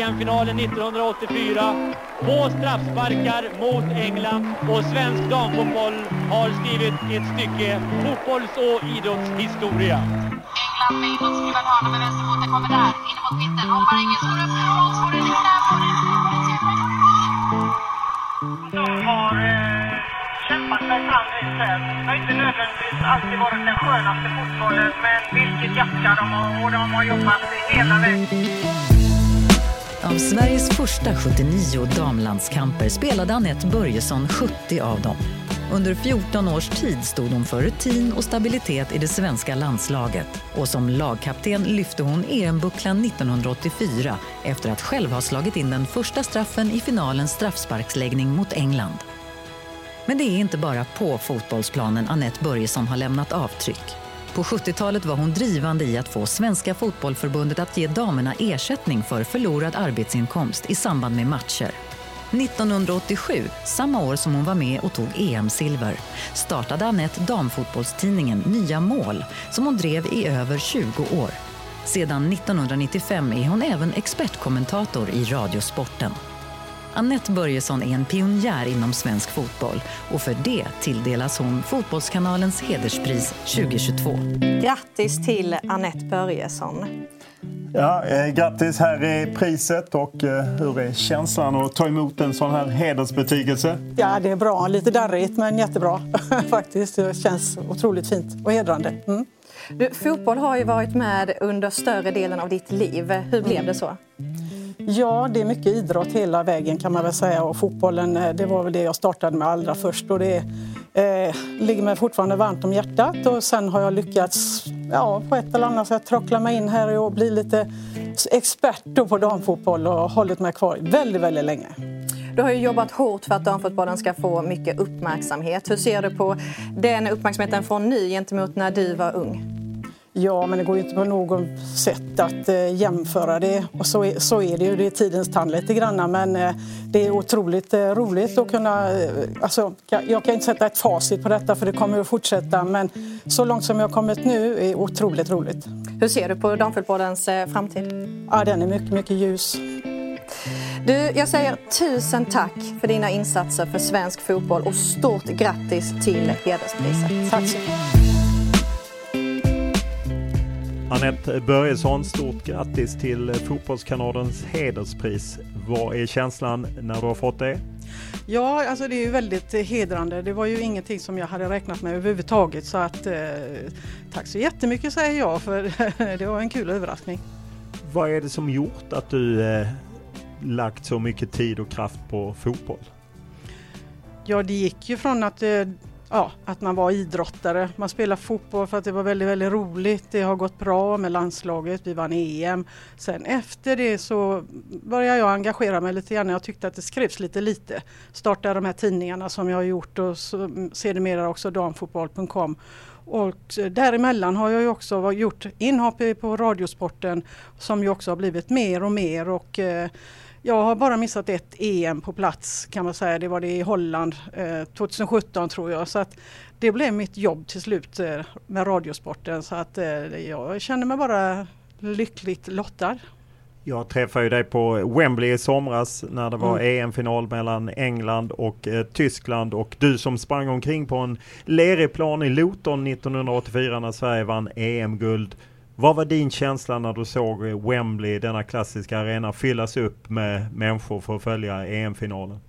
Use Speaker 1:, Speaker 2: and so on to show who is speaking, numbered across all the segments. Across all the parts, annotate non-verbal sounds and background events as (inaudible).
Speaker 1: EM-finalen 1984 på straffsparkar mot England och svensk damfotboll har skrivit ett stycke fotbolls och idrottshistoria.
Speaker 2: England med idrottsklubban hörna med vänsterfoten kommer där. In mot mitten. Hoppar ingen skor upp. Rolls får den knä.
Speaker 3: De har eh, kämpat sig fram. Det har inte nödvändigtvis alltid varit den skönaste fotbollen, men vilket hjärta de har och de har jobbat hela vägen.
Speaker 4: Av Sveriges första 79 damlandskamper spelade Anette Börjesson 70 av dem. Under 14 års tid stod hon för rutin och stabilitet i det svenska landslaget. Och som lagkapten lyfte hon EM-bucklan 1984 efter att själv ha slagit in den första straffen i finalens straffsparksläggning mot England. Men det är inte bara på fotbollsplanen Anette Börjesson har lämnat avtryck. På 70-talet var hon drivande i att få Svenska fotbollförbundet att ge damerna ersättning för förlorad arbetsinkomst i samband med matcher. 1987, samma år som hon var med och tog EM-silver, startade Anette damfotbollstidningen Nya mål som hon drev i över 20 år. Sedan 1995 är hon även expertkommentator i Radiosporten. Anette Börjesson är en pionjär inom svensk fotboll och för det tilldelas hon Fotbollskanalens hederspris 2022.
Speaker 5: Grattis till Anette Börjesson.
Speaker 6: Ja, eh, grattis, här är priset och eh, hur är känslan att ta emot en sån här hedersbetygelse?
Speaker 7: Ja, det är bra. Lite darrigt men jättebra (laughs) faktiskt. Det känns otroligt fint och hedrande. Mm.
Speaker 5: Du, fotboll har ju varit med under större delen av ditt liv. Hur blev det så?
Speaker 7: Ja, det är mycket idrott hela vägen kan man väl säga och fotbollen eh, det var väl det jag startade med allra först och det eh, ligger mig fortfarande varmt om hjärtat och sen har jag lyckats ja, på ett eller annat sätt trockla mig in här och bli lite expert på damfotboll och hållit mig kvar väldigt, väldigt länge.
Speaker 5: Du har ju jobbat hårt för att damfotbollen ska få mycket uppmärksamhet. Hur ser du på den uppmärksamheten från nu gentemot när du var ung?
Speaker 7: Ja, men det går ju inte på något sätt att eh, jämföra det. Och så är, så är det ju, det är tidens tand lite grann. Men eh, det är otroligt eh, roligt att kunna... Eh, alltså, jag, jag, kan inte sätta ett facit på detta för det kommer att fortsätta. Men så långt som jag har kommit nu är otroligt roligt.
Speaker 5: Hur ser du på damfotbollens eh, framtid?
Speaker 7: Ja, den är mycket, mycket ljus.
Speaker 5: Du, jag säger tusen tack för dina insatser för svensk fotboll och stort grattis till hederspriset.
Speaker 7: Tack så mycket.
Speaker 8: Anette Börjesson, stort grattis till Fotbollskanalens hederspris. Vad är känslan när du har fått det?
Speaker 7: Ja, alltså det är ju väldigt hedrande. Det var ju ingenting som jag hade räknat med överhuvudtaget så att eh, tack så jättemycket säger jag för (laughs) det var en kul överraskning.
Speaker 8: Vad är det som gjort att du eh, lagt så mycket tid och kraft på fotboll?
Speaker 7: Ja, det gick ju från att eh, ja, att man var idrottare. Man spelade fotboll för att det var väldigt, väldigt roligt. Det har gått bra med landslaget, vi vann EM. Sen efter det så började jag engagera mig lite grann. Jag tyckte att det skrevs lite lite. Startade de här tidningarna som jag har gjort och sedermera också damfotboll.com. Och däremellan har jag ju också gjort inhopp på Radiosporten som ju också har blivit mer och mer. Och, eh, jag har bara missat ett EM på plats kan man säga. Det var det i Holland eh, 2017 tror jag. Så att det blev mitt jobb till slut eh, med Radiosporten. Så att eh, jag känner mig bara lyckligt lottad.
Speaker 8: Jag träffade ju dig på Wembley i somras när det var mm. EM-final mellan England och eh, Tyskland och du som sprang omkring på en lerig plan i Luton 1984 när Sverige vann EM-guld. Vad var din känsla när du såg Wembley, denna klassiska arena, fyllas upp med människor för att följa EM-finalen?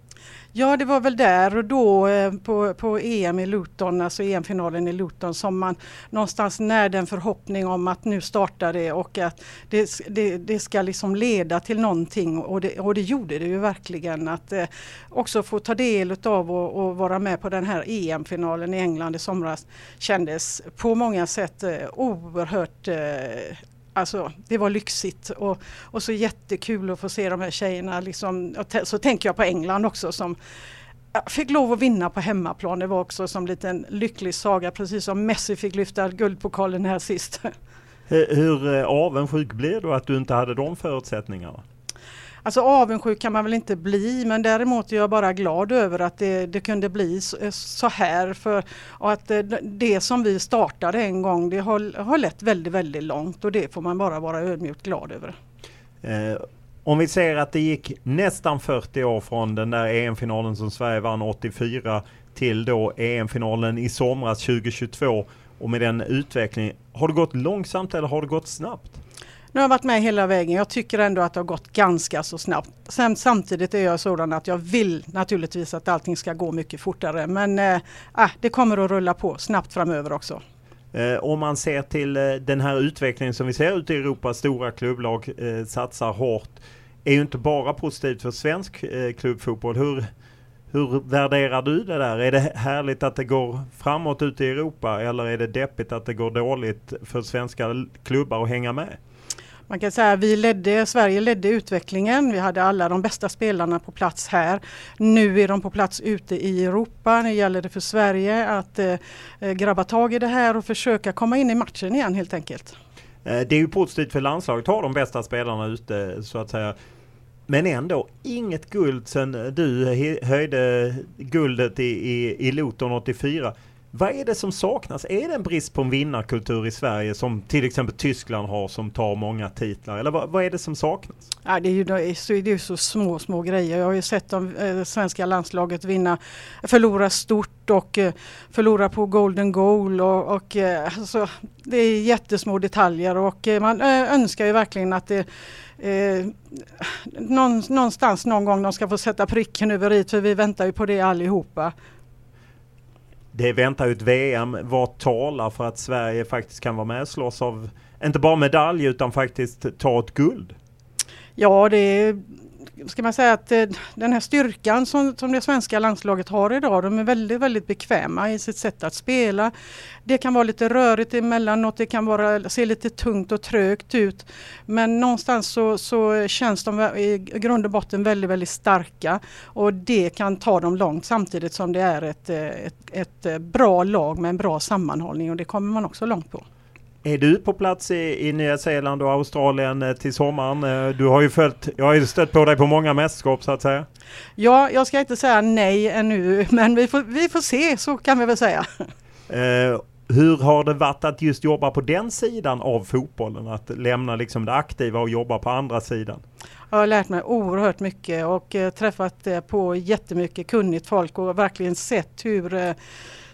Speaker 7: Ja, det var väl där och då eh, på, på EM i Luton, alltså EM-finalen i Luton, som man någonstans närde en förhoppning om att nu startar det och att det, det, det ska liksom leda till någonting och det, och det gjorde det ju verkligen. Att eh, också få ta del av och, och, vara med på den här EM-finalen i England i somras kändes på många sätt eh, oerhört eh, Alltså det var lyxigt och, och så jättekul att få se de här tjejerna. Liksom, så tänker jag på England också som fick lov att vinna på hemmaplan. Det var också som en liten lycklig saga precis som Messi fick lyfta guldpokalen här sist.
Speaker 8: Hur, eh, avundsjuk blev du att du inte hade de förutsättningarna?
Speaker 7: Alltså avundsjuk kan man väl inte bli men däremot är jag bara glad över att det, det kunde bli så, eh, så här. För, och att eh, det, det, som vi startade en gång det har, har lett väldigt, väldigt långt och det får man bara vara ödmjukt glad över.
Speaker 8: Eh, om vi ser att det gick nästan 40 år från den där EM-finalen som Sverige vann 84 till då EM-finalen i somras 2022 och med den utvecklingen. Har det gått långsamt eller har det gått snabbt?
Speaker 7: Nu har jag varit med hela vägen. Jag tycker ändå att det har gått ganska så snabbt. Sen, samtidigt är jag sådan att jag vill naturligtvis att allting ska gå mycket fortare. Men eh, ah, det kommer att rulla på snabbt framöver också.
Speaker 8: Eh, om man ser till eh, den här utvecklingen som vi ser ute i Europa, stora klubblag eh, satsar hårt, är ju inte bara positivt för svensk eh, klubbfotboll. Hur, hur värderar du det där? Är det härligt att det går framåt ute i Europa eller är det deppigt att det går dåligt för svenska klubbar att hänga med?
Speaker 7: Man kan säga att vi ledde, Sverige ledde utvecklingen. Vi hade alla de bästa spelarna på plats här. Nu är de på plats ute i Europa. Nu gäller det för Sverige att eh, grabba tag i det här och försöka komma in i matchen igen helt enkelt.
Speaker 8: Eh, det är ju positivt för landslaget att ha de bästa spelarna ute så att säga. Men ändå, inget guld sen du höjde guldet i, i, i Luton 84. Vad är det som saknas? Är det en brist på en vinnarkultur i Sverige som till exempel Tyskland har som tar många titlar? Eller vad, vad är det som saknas?
Speaker 7: Ja, det är ju det är ju så små, små grejer. Jag har ju sett de eh, svenska landslaget vinna, förlora stort och eh, förlora på golden goal och, och eh, alltså, det är jättesmå detaljer och eh, man eh, önskar ju verkligen att det Eh, någonstans någon gång de ska få sätta pricken över i för vi väntar ju på det allihopa.
Speaker 8: Det väntar ju ett VM. Vad talar för att Sverige faktiskt kan vara med och slåss av, inte bara medalj utan faktiskt ta ett guld?
Speaker 7: Ja, det ska man säga att eh, den här styrkan som, som det svenska landslaget har idag, de är väldigt, väldigt bekväma i sitt sätt att spela. Det kan vara lite rörigt emellanåt, det kan vara, se lite tungt och trögt ut. Men någonstans så, så känns de i grund och botten väldigt, väldigt starka och det kan ta dem långt samtidigt som det är ett, eh, ett, ett eh, bra lag med en bra sammanhållning och det kommer man också långt på.
Speaker 8: Är du på plats i, i Nya Zeeland och Australien eh, till sommaren? Eh, du har ju följt, jag har ju stött på dig på många mästerskap så att säga.
Speaker 7: Ja, jag ska inte säga nej ännu, men vi får, vi får se, så kan vi väl säga.
Speaker 8: Eh, hur har det varit att just jobba på den sidan av fotbollen? Att lämna liksom det aktiva och jobba på andra sidan?
Speaker 7: Jag har lärt mig oerhört mycket och eh, träffat på jättemycket kunnigt folk och verkligen sett hur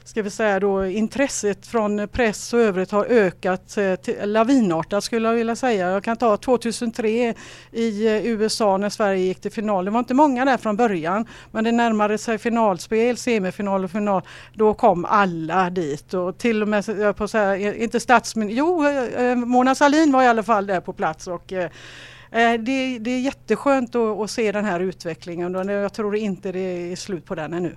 Speaker 7: ska vi säga då, intresset från press och övrigt har ökat eh, lavinartat skulle jag vilja säga. Jag kan ta 2003 i eh, USA när Sverige gick till final. Det var inte många där från början men det närmade sig finalspel, semifinal och final. Då kom alla dit och till och med, jag på säga, eh, inte statsministern, jo Mona Sahlin var i alla fall där på plats och det, det är jätteskönt att, att se den här utvecklingen och jag tror inte det är slut på den ännu.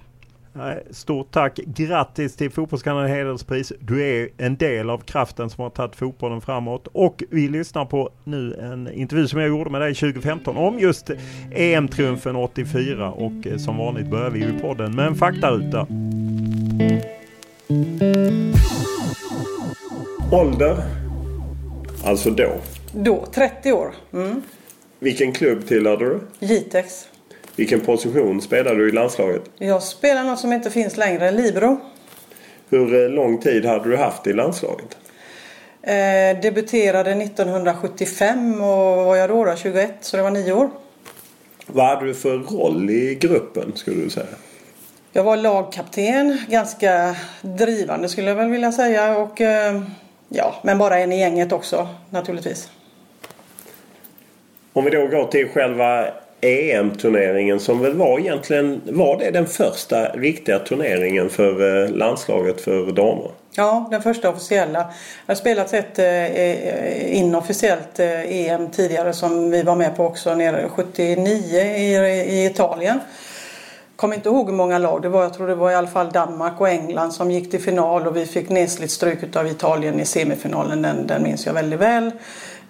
Speaker 8: Stort tack! Grattis till Fotbollskanalen Hederspris. Du är en del av kraften som har tagit fotbollen framåt. Och vi lyssnar på nu en intervju som jag gjorde med dig 2015 om just EM-triumfen 84. Och eh, som vanligt börjar vi ju podden med en faktaruta.
Speaker 9: Ålder? Alltså då?
Speaker 7: Då, 30 år. Mm.
Speaker 9: Vilken klubb tillhörde du?
Speaker 7: Jitex.
Speaker 9: Vilken position spelade du i landslaget?
Speaker 7: Jag spelar något som inte finns längre, libero.
Speaker 9: Hur eh, lång tid hade du haft i landslaget?
Speaker 7: Eh, debuterade 1975 och var jag då, då 21 så det var nio år.
Speaker 9: Vad hade du för roll i gruppen skulle du säga?
Speaker 7: Jag var lagkapten, ganska drivande skulle jag väl vilja säga och eh, ja, men bara en i gänget också naturligtvis.
Speaker 9: Om vi då går till själva EM-turneringen som väl var egentligen, var det den första riktiga turneringen för eh, landslaget för damer?
Speaker 7: Ja, den första officiella. Det har spelats ett eh, eh, inofficiellt eh, EM tidigare som vi var med på också nere 79 i, i Italien. Kommer inte ihåg hur många lag det var. Jag tror det var i alla fall Danmark och England som gick till final och vi fick nesligt stryk av Italien i semifinalen. Den, den minns jag väldigt väl.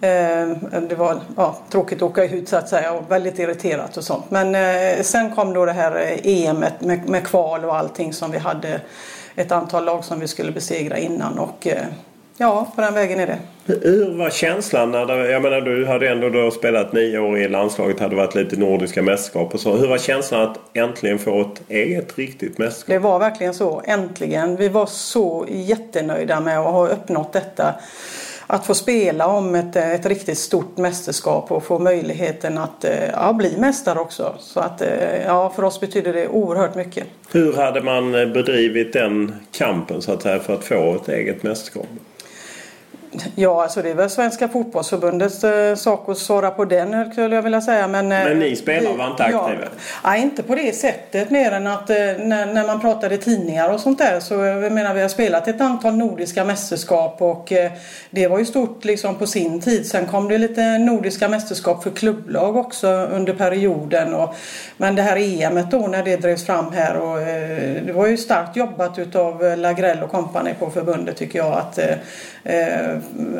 Speaker 7: Eh, det var ja, tråkigt att åka ut så att säga och väldigt irriterat och sånt. Men eh, sen kom då det här EMet med, med kval och allting som vi hade ett antal lag som vi skulle besegra innan och eh, ja, på den vägen är det.
Speaker 9: Hur var känslan när det, jag menar du hade ändå då spelat nio år i landslaget, hade varit lite nordiska mästerskap och så. Hur var känslan att äntligen få ett eget riktigt mästerskap?
Speaker 7: Det var verkligen så, äntligen. Vi var så jättenöjda med att ha uppnått detta att få spela om ett, eh, ett riktigt stort mästerskap och få möjligheten att eh, ja, bli mästare också. Så att eh, ja, för oss betyder det oerhört mycket.
Speaker 9: Hur hade man bedrivit den kampen så att säga för att få ett eget mästerskap?
Speaker 7: Ja, alltså det är väl Svenska fotbollsförbundets eh, sak att svara på den skulle jag vilja säga. Men, eh,
Speaker 9: men ni spelare var inte aktiva? Ja,
Speaker 7: nej, inte på det sättet mer än att eh, när, när man pratade tidningar och sånt där så jag menar vi har spelat ett antal nordiska mästerskap och det var ju stort liksom på sin tid. Sen kom det lite nordiska mästerskap för klubblag också under perioden. Och, men det här EMet då när det drevs fram här och det var ju starkt jobbat utav Lagrell och kompani på förbundet tycker jag att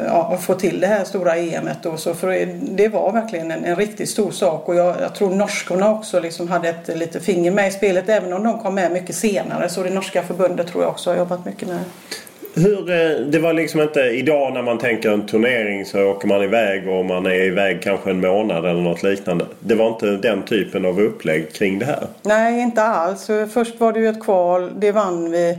Speaker 7: ja, få till det här stora EMet. Då. Så för det var verkligen en, en riktigt stor sak och jag, jag tror norskorna också liksom hade ett litet finger med i spelet även om de kom med mycket senare. Så det norska förbundet tror jag också har jobbat mycket med.
Speaker 9: Hur, eh, det var liksom inte idag när man tänker en turnering så åker man iväg och man är iväg kanske en månad eller något liknande. Det var inte den typen av upplägg kring det här?
Speaker 7: Nej, inte alls. Först var det ju ett kval, det vann vi.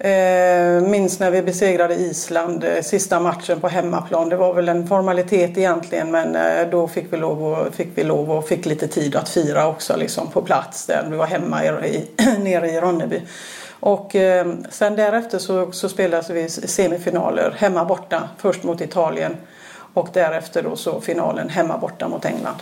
Speaker 7: Eh, minns när vi besegrade Island eh, sista matchen på hemmaplan. Det var väl en formalitet egentligen men eh, då fick vi, lov och, fick vi lov och fick lite tid att fira också liksom, på plats där. Vi var hemma i, (clears throat) nere i Ronneby. Och sen därefter så, så spelade vi semifinaler hemma borta. Först mot Italien och därefter då så finalen hemma borta mot England.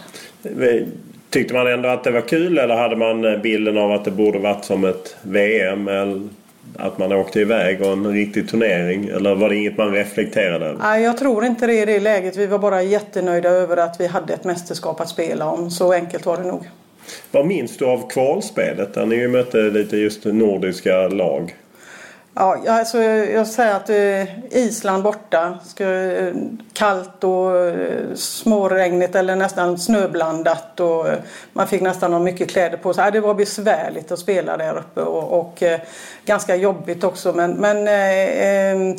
Speaker 9: Tyckte man ändå att det var kul eller hade man bilden av att det borde varit som ett VM? Eller? Att man åkte iväg och en riktig turnering? Eller var det inget man reflekterade över?
Speaker 7: Nej, jag tror inte det i det läget. Vi var bara jättenöjda över att vi hade ett mästerskap att spela om. Så enkelt var det nog.
Speaker 9: Vad minns du av kvalspelet där ni ju mötte lite just nordiska lag?
Speaker 7: Ja, alltså jag säger att eh, Island borta. Eh, kallt och eh, småregnigt eller nästan snöblandat. Och man fick nästan ha mycket kläder på sig. Det var besvärligt att spela där uppe och, och ganska jobbigt också. Men, men eh, ehm,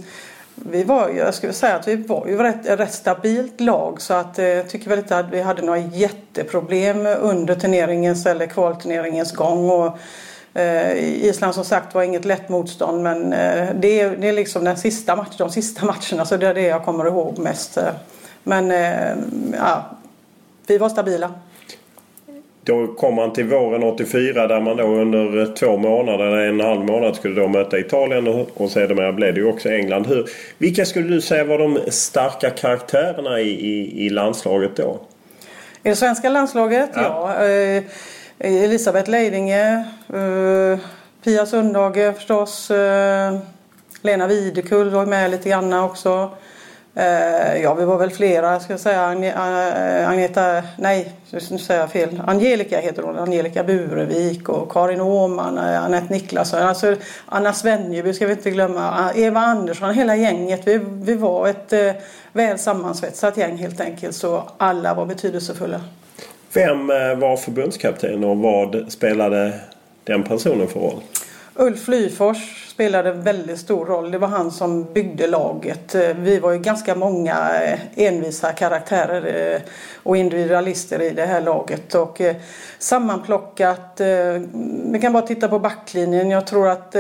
Speaker 7: vi var, jag skulle säga att vi var ju rätt, rätt stabilt lag så att jag tycker väl inte att vi hade några jätteproblem under turneringens eller kvalturneringens gång. Och, Island som sagt var inget lätt motstånd men eh, det är, det är liksom den sista match, de sista matcherna så det är det jag kommer ihåg mest. Men eh, ja, vi var stabila.
Speaker 9: Då kom man till våren 84 där man då under två månader, och en halv månad skulle då möta Italien och, och sedermera blev det ju också England. Hur, vilka skulle du säga var de starka karaktärerna i, i, i landslaget då?
Speaker 7: I det svenska landslaget? Ja. ja eh, Elisabeth Leidinge, eh, Pia Sundhage förstås, eh, Lena Videkull var med lite grann också. Eh, ja, vi var väl flera, ska jag säga. Agneta, nej, nu säger jag fel. Angelica heter hon. Angelica Burevik och Karin Åhman, Anette Niklasson. Alltså, Anna Svenjeby ska vi inte glömma. Ah, Eva Andersson, hela gänget. Vi, vi var ett väl sammansvetsat gäng helt enkelt. Så alla var betydelsefulla.
Speaker 9: Vem eh, var förbundskapten och vad spelade den personen för roll?
Speaker 7: Ulf Lyfors spelade väldigt stor roll. Det var han som byggde laget. Eh, vi var ju ganska många eh, envisa karaktärer och individualister i det här laget. Och sammanplockat, vi kan bara titta på backlinjen. Jag tror att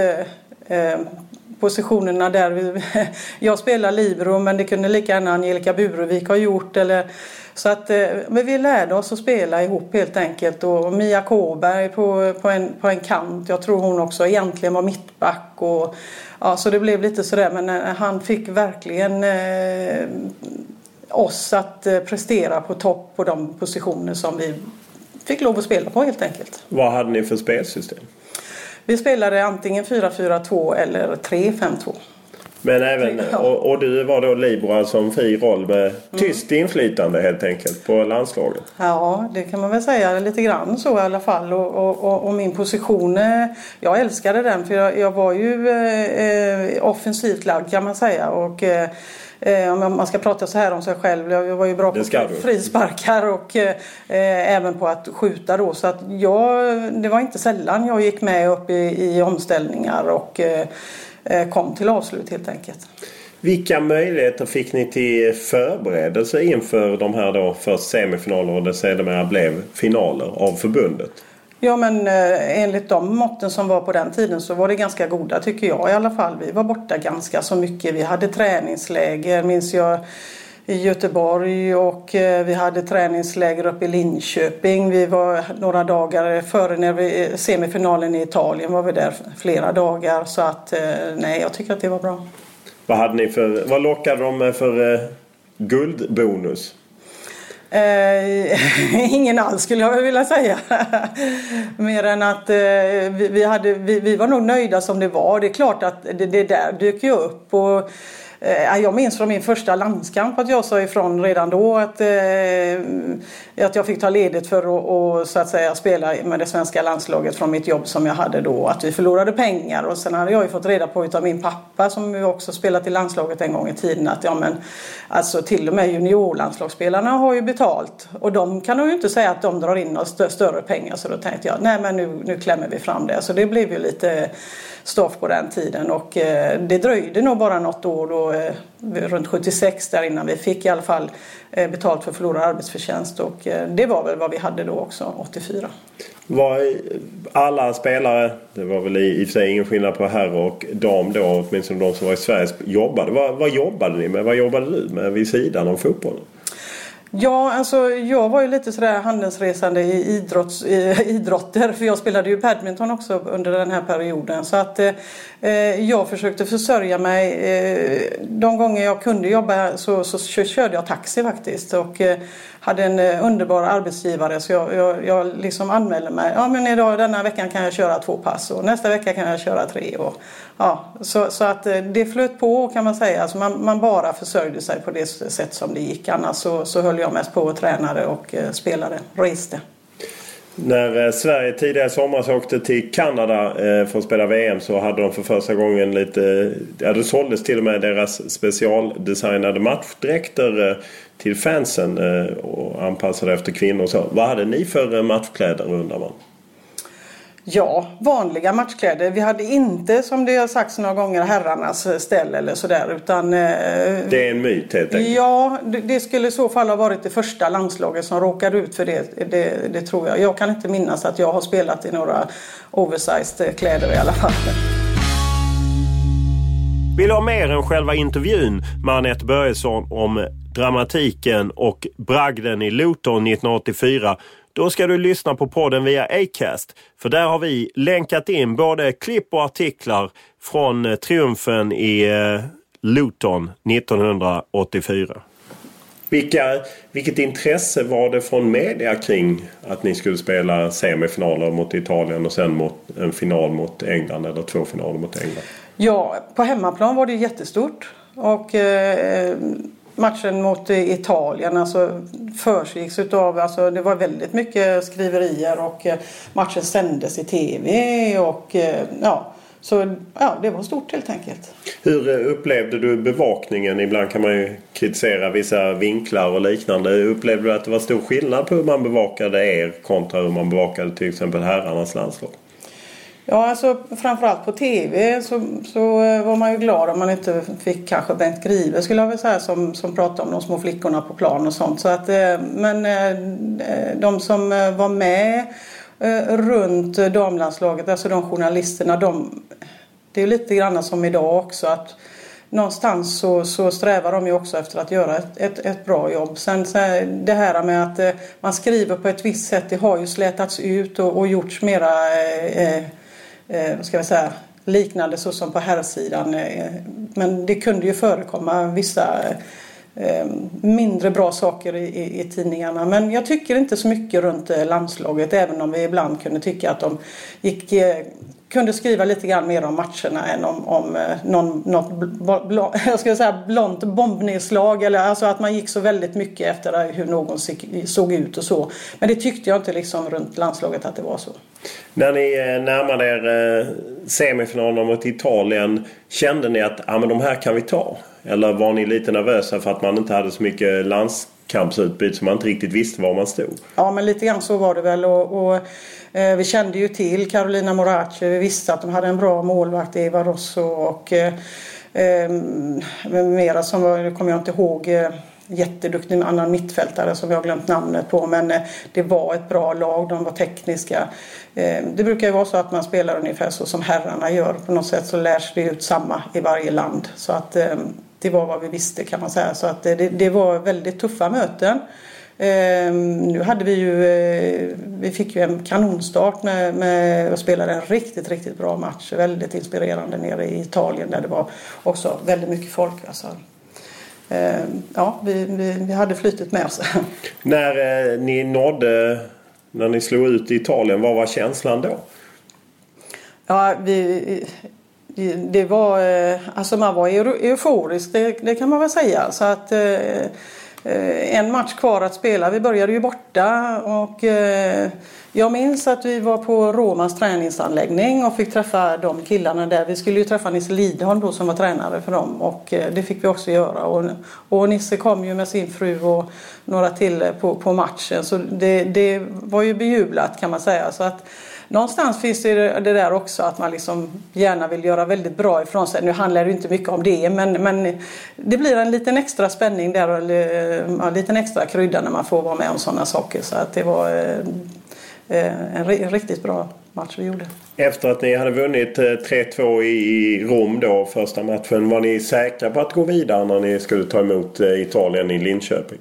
Speaker 7: positionerna där. (laughs) Jag spelar libero men det kunde lika gärna Angelica Burevik ha gjort. Eller, så att, eh, men vi lärde oss att spela ihop helt enkelt. Och Mia Kåberg på, på, en, på en kant. Jag tror hon också egentligen var mittback. Och, ja, så det blev lite sådär. Men eh, han fick verkligen eh, oss att eh, prestera på topp på de positioner som vi fick lov att spela på helt enkelt.
Speaker 9: Vad hade ni för spelsystem?
Speaker 7: Vi spelade antingen 4-4-2 eller 3-5-2.
Speaker 9: Men även, och, och, du var då alltså en fri roll med mm. tyst mm. inflytande helt enkelt på landslaget?
Speaker 7: Ja, det kan man väl säga lite grann så i alla fall. Och, och, och min position, eh, jag älskade den för jag, jag var ju eh, offensivt lagd kan man säga. Och, eh, Eh, om man ska prata så här om sig själv. Jag var ju bra på frisparkar och eh, även på att skjuta då. Så att jag, det var inte sällan jag gick med upp i, i omställningar och eh, eh kom till avslut helt enkelt.
Speaker 9: Vilka möjligheter fick ni till förberedelse inför de här då först semifinaler och det sedermera blev finaler av förbundet?
Speaker 7: Ja men eh, enligt de måtten som var på den tiden så var det ganska goda tycker jag i alla fall. Vi var borta ganska så mycket. Vi hade träningsläger minns jag i Göteborg och eh, vi hade träningsläger uppe i Linköping. Vi var några dagar före när vi, semifinalen i Italien var vi där flera dagar. Så att eh, nej, jag tycker att det var bra.
Speaker 9: Vad, hade ni för, vad lockade de med för eh, guldbonus?
Speaker 7: Eh, (laughs) ingen alls skulle jag vilja säga. (laughs) Mer än att eh, vi, vi, hade, vi, vi, var nog nöjda som det var. Det är klart att det, det där dök ju upp. Och, Eh, jag minns från min första landskamp att jag sa ifrån redan då att, eh, att jag fick ta ledigt för att och, så att säga, spela med det svenska landslaget från mitt jobb som jag hade då. Att vi förlorade pengar och sen hade jag ju fått reda på av min pappa som ju också spelat i landslaget en gång i tiden att ja men alltså till och med juniorlandslagsspelarna har ju betalt och de kan nog ju inte säga att de drar in några större pengar så då tänkte jag nej men nu, nu klämmer vi fram det. Så det blev ju lite stoff på den tiden och eh, det dröjde nog bara något år då, eh, runt 76 där innan vi fick i alla fall eh, betalt för förlorad arbetsförtjänst och eh, det var väl vad vi hade då också 84.
Speaker 9: Var eh, alla spelare, det var väl i, i och för sig ingen skillnad på herr och dam då, åtminstone de som var i Sverige, jobbade. Vad, vad jobbade ni med? Vad jobbade du med vid sidan av fotbollen?
Speaker 7: Ja, alltså jag var ju lite sådär handelsresande i, idrotts, i (laughs) idrotter för jag spelade ju badminton också under den här perioden. Så att eh, eh jag försökte försörja mig. Eh, de gånger jag kunde jobba så, så, så körde jag taxi faktiskt. Och, eh, hade en eh, underbar arbetsgivare så jag, jag, jag liksom anmälde mig. Ja men idag denna veckan kan jag köra två pass och nästa vecka kan jag köra tre. Och, ja, så, så att eh, det flöt på kan man säga. Alltså man, man bara försörjde sig på det sätt som det gick. Annars så, så höll jag mest på och tränade och eh, spelade, reste.
Speaker 9: När eh, Sverige tidigare i somras åkte till Kanada eh, för att spela VM så hade de för första gången lite... Ja, det såldes till och med deras specialdesignade matchdräkter eh, till fansen och anpassade efter kvinnor. och Så, vad hade ni för matchkläder undrar man?
Speaker 7: Ja, vanliga matchkläder. Vi hade inte som det har sagts några gånger herrarnas eh, ställ eller sådär utan...
Speaker 9: det är en myt helt enkelt?
Speaker 7: Ja, det skulle i så fall ha varit det första landslaget som råkade ut för det. Det, det tror jag. Jag kan inte minnas att jag har spelat i några oversized kläder i alla fall.
Speaker 9: Vill du ha mer än själva intervjun med Anette Börjesson om dramatiken och bragden i Luton 1984 då ska du lyssna på podden via Acast. För där har vi länkat in både klipp och artiklar från eh, triumfen i eh, Luton 1984. Vilka, vilket intresse var det från media kring att ni skulle spela semifinaler mot Italien och sen mot en final mot England eller två finaler mot England?
Speaker 7: Ja, på hemmaplan var det jättestort. Och eh, matchen mot eh, Italien alltså försiggick utav, alltså det var väldigt mycket skriverier och eh, matchen sändes i tv och eh, ja, så ja, det var stort helt enkelt.
Speaker 9: Hur upplevde du bevakningen? Ibland kan man ju kritisera vissa vinklar och liknande. Upplevde du att det var stor skillnad på hur man bevakade er kontra hur man bevakade till exempel herrarnas landslag?
Speaker 7: Ja, alltså framförallt på TV så, så eh, var man ju glad om man inte fick kanske Bengt Grive skulle jag väl säga som, som pratade om de små flickorna på plan och sånt. Så att, eh, men eh, de som var med runt damlandslaget, alltså de journalisterna, de, det är lite grann som idag också att någonstans så, så strävar de ju också efter att göra ett, ett, ett bra jobb. Sen så det här med att man skriver på ett visst sätt, det har ju slätats ut och, och gjorts mera, eh, eh, ska vi säga, liknande så som på herrsidan. Eh, men det kunde ju förekomma vissa eh, mindre bra saker i, i, i, tidningarna. Men jag tycker inte så mycket runt eh, landslaget även om vi ibland kunde tycka att de gick kunde skriva lite grann mer om matcherna än om, om eh, någon, något bl jag ska säga blont bombnedslag. Eller alltså att man gick så väldigt mycket efter hur någon såg ut och så. Men det tyckte jag inte liksom runt landslaget att det var så.
Speaker 9: När ni eh, närmade er eh, semifinalen mot Italien kände ni att ah, men de här kan vi ta? Eller var ni lite nervösa för att man inte hade så mycket landskampsutbyte så man inte riktigt visste var man stod?
Speaker 7: Ja men lite grann så var det väl. och, och Eh, vi kände ju till Carolina Morace. Vi visste att de hade en bra målvakt, Eva Rosso och eh, ehm, mera som var, nu kommer jag inte ihåg, eh, jätteduktig annan mittfältare som jag har glömt namnet på. Men eh, det var ett bra lag, de var tekniska. Eh, det brukar ju vara så att man spelar ungefär så som herrarna gör. På något sätt så lärs det ut samma i varje land. Så att ehm, det var vad vi visste kan man säga. Så att eh, det, det var väldigt tuffa möten. Eh, nu hade vi ju, eh, vi fick ju en kanonstart med, med och spelade en riktigt, riktigt bra match. Väldigt inspirerande nere i Italien där det var också väldigt mycket folk. Alltså. Eh, ja, vi, vi, vi, hade flytet med oss. (laughs)
Speaker 9: När eh, ni nådde, när ni slog ut i Italien, vad var känslan då?
Speaker 7: Ja, vi, det var, eh, alltså man var euforisk, det, det, kan man väl säga. Så att Eh, en match kvar att spela. Vi började ju borta och eh, jag minns att vi var på Romas träningsanläggning och fick träffa de killarna där. Vi skulle ju träffa Nisse Lidholm då som var tränare för dem och eh, det fick vi också göra. Och, och Nisse kom ju med sin fru och några till på, på matchen så det, det var ju bejublat kan man säga. Så att, någonstans finns det det där också att man liksom gärna vill göra väldigt bra ifrån sig. Nu handlar det inte mycket om det men, men det blir en liten extra spänning där och eh, en liten extra krydda när man får vara med om sådana saker. Så att det var eh, eh, en riktigt bra match vi gjorde.
Speaker 9: Efter att ni hade vunnit 3-2 i Rom då första matchen. Var ni säkra på att gå vidare när ni skulle ta emot Italien i Linköping?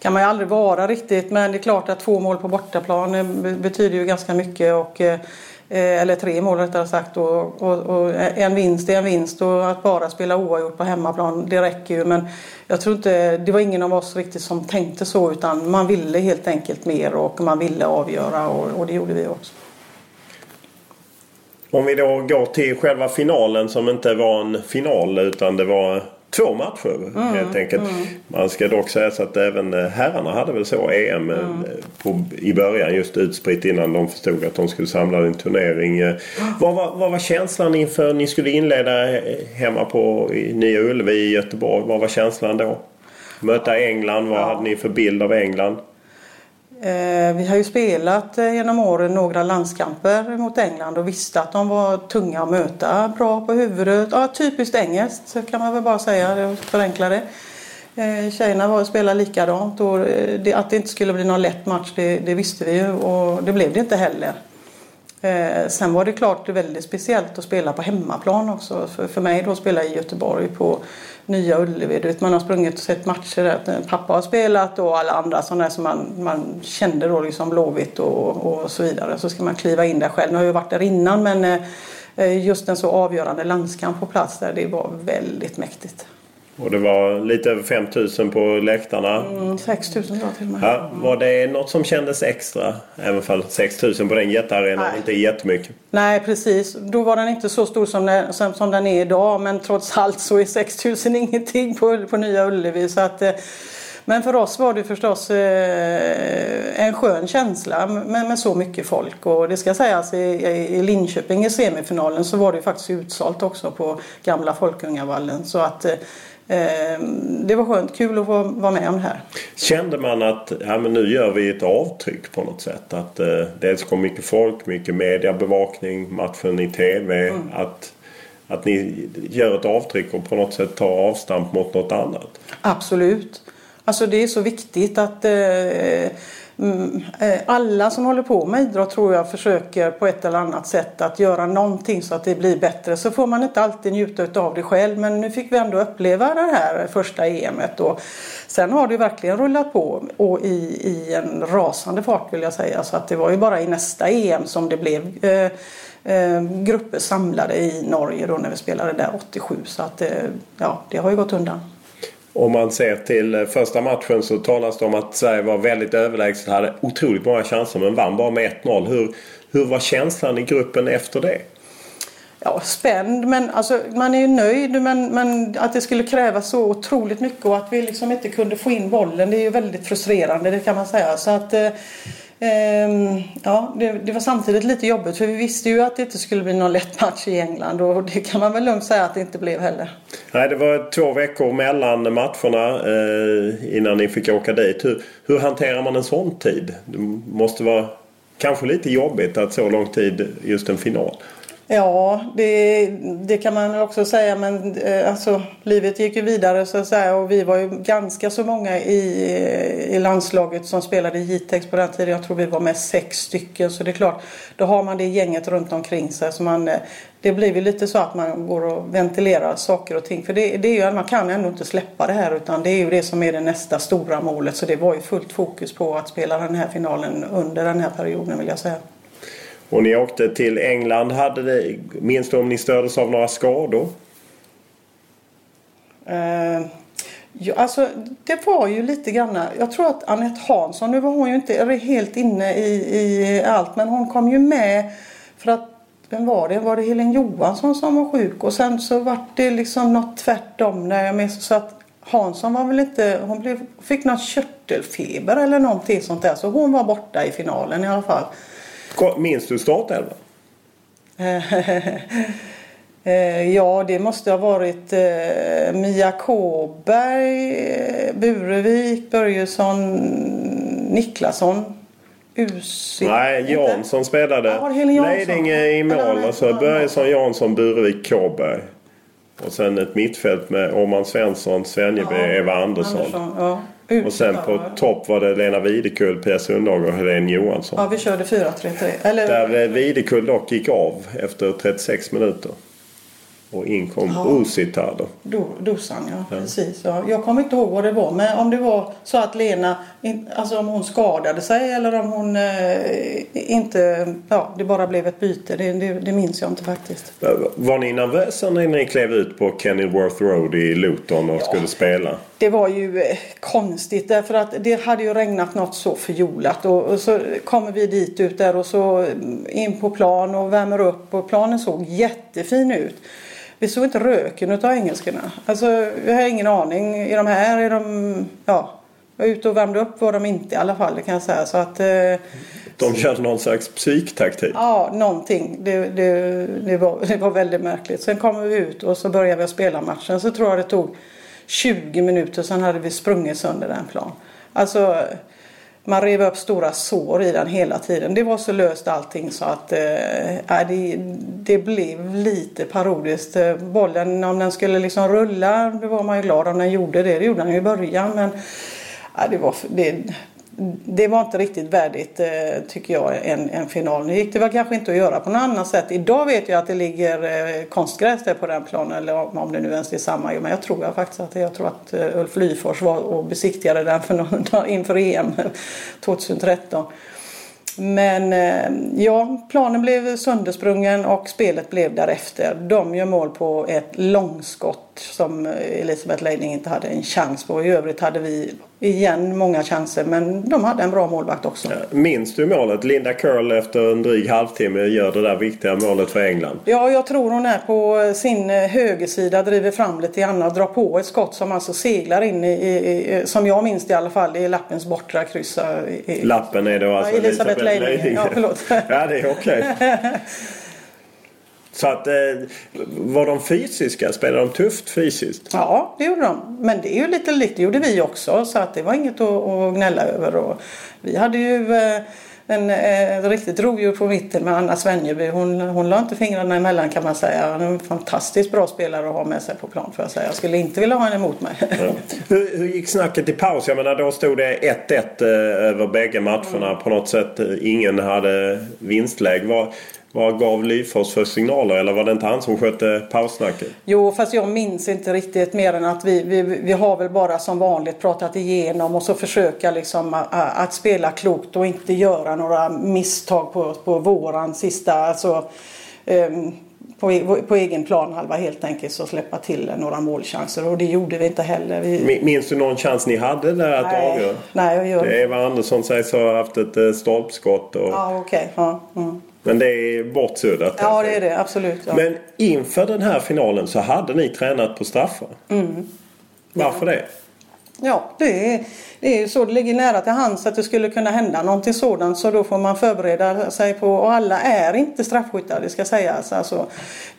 Speaker 7: Kan man ju aldrig vara riktigt men det är klart att två mål på bortaplan eh, betyder ju ganska mycket. Och, eh, eh, eller tre mål rättare sagt. Och, och, och, en vinst är en vinst och att bara spela oavgjort på hemmaplan det räcker ju. Men jag tror inte, det var ingen av oss riktigt som tänkte så utan man ville helt enkelt mer och man ville avgöra och, och det gjorde vi också.
Speaker 9: Om vi då går till själva finalen som inte var en final utan det var två matcher mm, helt enkelt. Mm. Man ska dock säga så att även eh, herrarna hade väl så EM eh, mm. på, i början just utspritt innan de förstod att de skulle samla en turnering. Eh, vad var, vad var känslan inför ni skulle inleda hemma på Nya Ullevi i Göteborg? Vad var känslan då? Möta England, vad ja. hade ni för bild av England?
Speaker 7: Eh, vi har ju spelat eh, genom åren några landskamper mot England och visste att de var tunga att möta. Bra på huvudet. Ja, typiskt engelskt kan man väl bara säga. Förenkla det. Eh, tjejerna var och spelade likadant och att det inte skulle bli någon lätt match det, det visste vi ju och det blev det inte heller. Eh, Sen var det klart väldigt speciellt att spela på hemmaplan också. För, för mig då spela i Göteborg på Nya Ullevi. Du vet, man har sprungit och sett matcher där eh, pappa har spelat och alla andra sådana som man, man kände då liksom Blåvitt och, och så vidare. Så ska man kliva in där själv. Nu har jag varit där innan men eh, eh just en så avgörande landskamp på plats där det var väldigt mäktigt.
Speaker 9: Och det var lite över 5000 på läktarna.
Speaker 7: Mm, 6 000 tror jag till och med.
Speaker 9: Ja, var det något som kändes extra? Även om 6000 på den jättearenan
Speaker 7: Nej.
Speaker 9: inte jättemycket.
Speaker 7: Nej precis, då var den inte så stor som den, som, som den är idag men trots allt så är 6 000 (laughs) ingenting på, på Nya Ullevi. Så att, eh, men för oss var det förstås eh, en skön känsla med, med så mycket folk. Och det ska sägas i, i Linköping i semifinalen så var det faktiskt utsålt också på gamla Folkungavallen. Så att eh, det var skönt, kul att få vara med om det här.
Speaker 9: Kände man att ja, men nu gör vi ett avtryck på något sätt? Att eh, dels kom mycket folk, mycket mediebevakning, matchen i TV. Att, att ni gör ett avtryck och på något sätt tar avstamp mot något annat.
Speaker 7: Absolut. Alltså det är så viktigt att mm, eh, Mm. Eh, alla som håller på med idrott tror jag försöker på ett eller annat sätt att göra någonting så att det blir bättre. Så får man inte alltid njuta av det själv men nu fick vi ändå uppleva det här första EMet och sen har det verkligen rullat på och i, i en rasande fart vill jag säga. Så att det var ju bara i nästa EM som det blev eh, eh, grupper samlade i Norge då när vi spelade där 87 så att eh, ja, det har ju gått undan.
Speaker 9: Om man ser till eh, första matchen så talas det om att Sverige var väldigt överlägset. Hade otroligt många chanser men vann bara med 1-0. Hur, hur var känslan i gruppen efter det?
Speaker 7: Ja, spänd men alltså, man är ju nöjd men, men att det skulle krävas så otroligt mycket och att vi liksom inte kunde få in bollen det är ju väldigt frustrerande det kan man säga. Så att, eh, ehm, ja, det, det var samtidigt lite jobbigt för vi visste ju att det inte skulle bli någon lätt match i England och det kan man väl lugnt säga att det inte blev heller.
Speaker 9: Nej, det var två veckor mellan matcherna eh, innan ni fick åka dit. Hur, hur hanterar man en sån tid? Det måste vara kanske lite jobbigt att så lång tid just en final.
Speaker 7: Ja, det, det kan man också säga men eh, alltså, livet gick ju vidare så att säga och vi var ju ganska så många i, i landslaget som spelade i Jitex på den tiden. Jag tror vi var med sex stycken så det är klart, då har man det gänget runt omkring sig. Så man, eh, det blir ju lite så att man går och ventilerar saker och ting. För det, det är ju, man kan ändå inte släppa det här utan det är ju det som är det nästa stora målet. Så det var ju fullt fokus på att spela den här finalen under den här perioden vill jag säga.
Speaker 9: Och ni åkte till England. Hade det, minns du om ni stördes av några skador?
Speaker 7: Uh, ja, alltså, det var ju lite grann. Jag tror att Anette Hansson, nu var hon ju inte helt inne i, i allt men hon kom ju med för att vem var det? Var det Helen Johansson som var sjuk? Och sen så var det liksom något tvärtom när jag minns. Så att Hansson var väl inte, hon blev, fick någon körtelfeber eller någonting sånt där. Så hon var borta i finalen i alla fall.
Speaker 9: Minns du startelvan? (laughs)
Speaker 7: Eh, ja, det måste ha varit eh, Mia Kåberg, eh, Burevik, Börjesson, Niklasson. Usi.
Speaker 9: Nej, Jansson spelade.
Speaker 7: Ja, Jansson?
Speaker 9: I mål. Och så
Speaker 7: ja,
Speaker 9: Börjesson, Jansson, Burevik, Kåberg. Och sen ett mittfält med Åman Svensson, Svenjeby,
Speaker 7: Ja,
Speaker 9: Eva Andersson.
Speaker 7: Andersson, ja.
Speaker 9: Och sen på topp var det Lena Videkull, Pia Sundhage och Helene Johansson.
Speaker 7: Ja, vi körde 4-3-3. Eller,
Speaker 9: Där eh, Videkull dock gick av efter 36 minuter. Och in kom
Speaker 7: Ja.
Speaker 9: Usitar då.
Speaker 7: Do, dosan, ja. Precis. Ja. Jag kommer inte ihåg vad det var. Men om det var så att Lena, alltså om hon skadade sig eller om hon eh, inte, ja det bara blev ett byte. Det, det, det minns jag inte faktiskt.
Speaker 9: Var ni nervösa när ni klev ut på Kenilworth Road i Luton och skulle spela?
Speaker 7: Det var ju eh, konstigt därför att det hade ju regnat något så förjolat och, så kommer vi dit ut där och så mm, in på plan och värmer upp och planen såg jättefin ut. Vi såg inte röken utav engelskorna. Alltså jag har ingen aning. Är de här? Är de, ja. Jag var ute och värmde upp var de inte i alla fall det kan jag säga. Så att, eh,
Speaker 9: De körde någon slags psyktaktik.
Speaker 7: Ja, någonting. Det, det, det, var, det var väldigt märkligt. Sen kom vi ut och så började vi spela matchen. Så tror jag det tog 20 minuter. Sen hade vi sprungit sönder den plan. Alltså, man rev upp stora sår i den hela tiden. Det var så löst allting så att eh, det, det blev lite parodiskt. Eh, bollen, om den skulle liksom rulla, då var man ju glad om den gjorde det. Det gjorde den ju i början. Men eh, det var... Det, det var inte riktigt värdigt eh, tycker jag en, en final. Nu gick det väl kanske inte att göra på något annat sätt. Idag vet jag att det ligger eh, konstgräs där på den planen eller om, det nu ens är samma. Men jag tror jag faktiskt att jag tror att eh, Ulf Lyfors var och besiktigade den för någon, dag inför EM 2013. (laughs) Men ja, planen blev söndersprungen och spelet blev därefter. De gör mål på ett långskott som Elisabeth Leiding inte hade en chans på. I övrigt hade vi igen många chanser men de hade en bra målvakt också.
Speaker 9: Minns du målet? Linda Curl efter en dryg halvtimme gör det där viktiga målet för England.
Speaker 7: Ja, jag tror hon är på sin högersida, driver fram lite grann och drar på ett skott som alltså seglar in i, i som jag minns det i alla fall, i lappens bortre kryss.
Speaker 9: Lappen är då alltså
Speaker 7: ja, Elisabeth, Elisabeth Leiding. Ja, förlåt.
Speaker 9: ja, det är okej. Okay. (laughs) Så att, eh, var de fysiska? Spelade de tufft fysiskt?
Speaker 7: Ja, det gjorde de. Men det är ju lite likt. Det gjorde vi också. Så att det var inget att, att gnälla över. Och vi hade ju eh, en eh, riktigt rovdjur på mitten med Anna Svenjeby. Hon, hon la inte fingrarna emellan kan man säga. Hon är en fantastiskt bra spelare att ha med sig på plan för att säga. Jag skulle inte vilja ha henne emot mig. Ja.
Speaker 9: Hur, hur, gick snacket i paus? Jag menar då stod det 1-1 eh, över bägge matcherna. Mm. På något sätt eh, ingen hade vinstläge. Var, vad gav Lyfors för signaler eller var det inte han som skötte paussnacket?
Speaker 7: Jo, fast jag minns inte riktigt mer än att vi, vi, vi har väl bara som vanligt pratat igenom och så försöka liksom att, att spela klokt och inte göra några misstag på, på våran sista, alltså um, på, på egen planhalva helt enkelt så släppa till några målchanser och det gjorde vi inte heller. Vi...
Speaker 9: Minns du någon chans ni hade där att nej, avgöra?
Speaker 7: Nej, jag gör
Speaker 9: det. Eva Andersson sägs ha haft ett eh, stolpskott. Och...
Speaker 7: Ja, okej. Okay. Ja, mm.
Speaker 9: Men det är bortsuddat.
Speaker 7: Ja, det är det. Absolut. Ja.
Speaker 9: Men inför den här finalen så hade ni tränat på straffar.
Speaker 7: Mm.
Speaker 9: Varför
Speaker 7: ja.
Speaker 9: det?
Speaker 7: Ja, det är, det är ju så. Det ligger nära till hands att det skulle kunna hända någonting sådant. Så då får man förbereda sig på. Och alla är inte straffskyttar, det ska sägas. Alltså,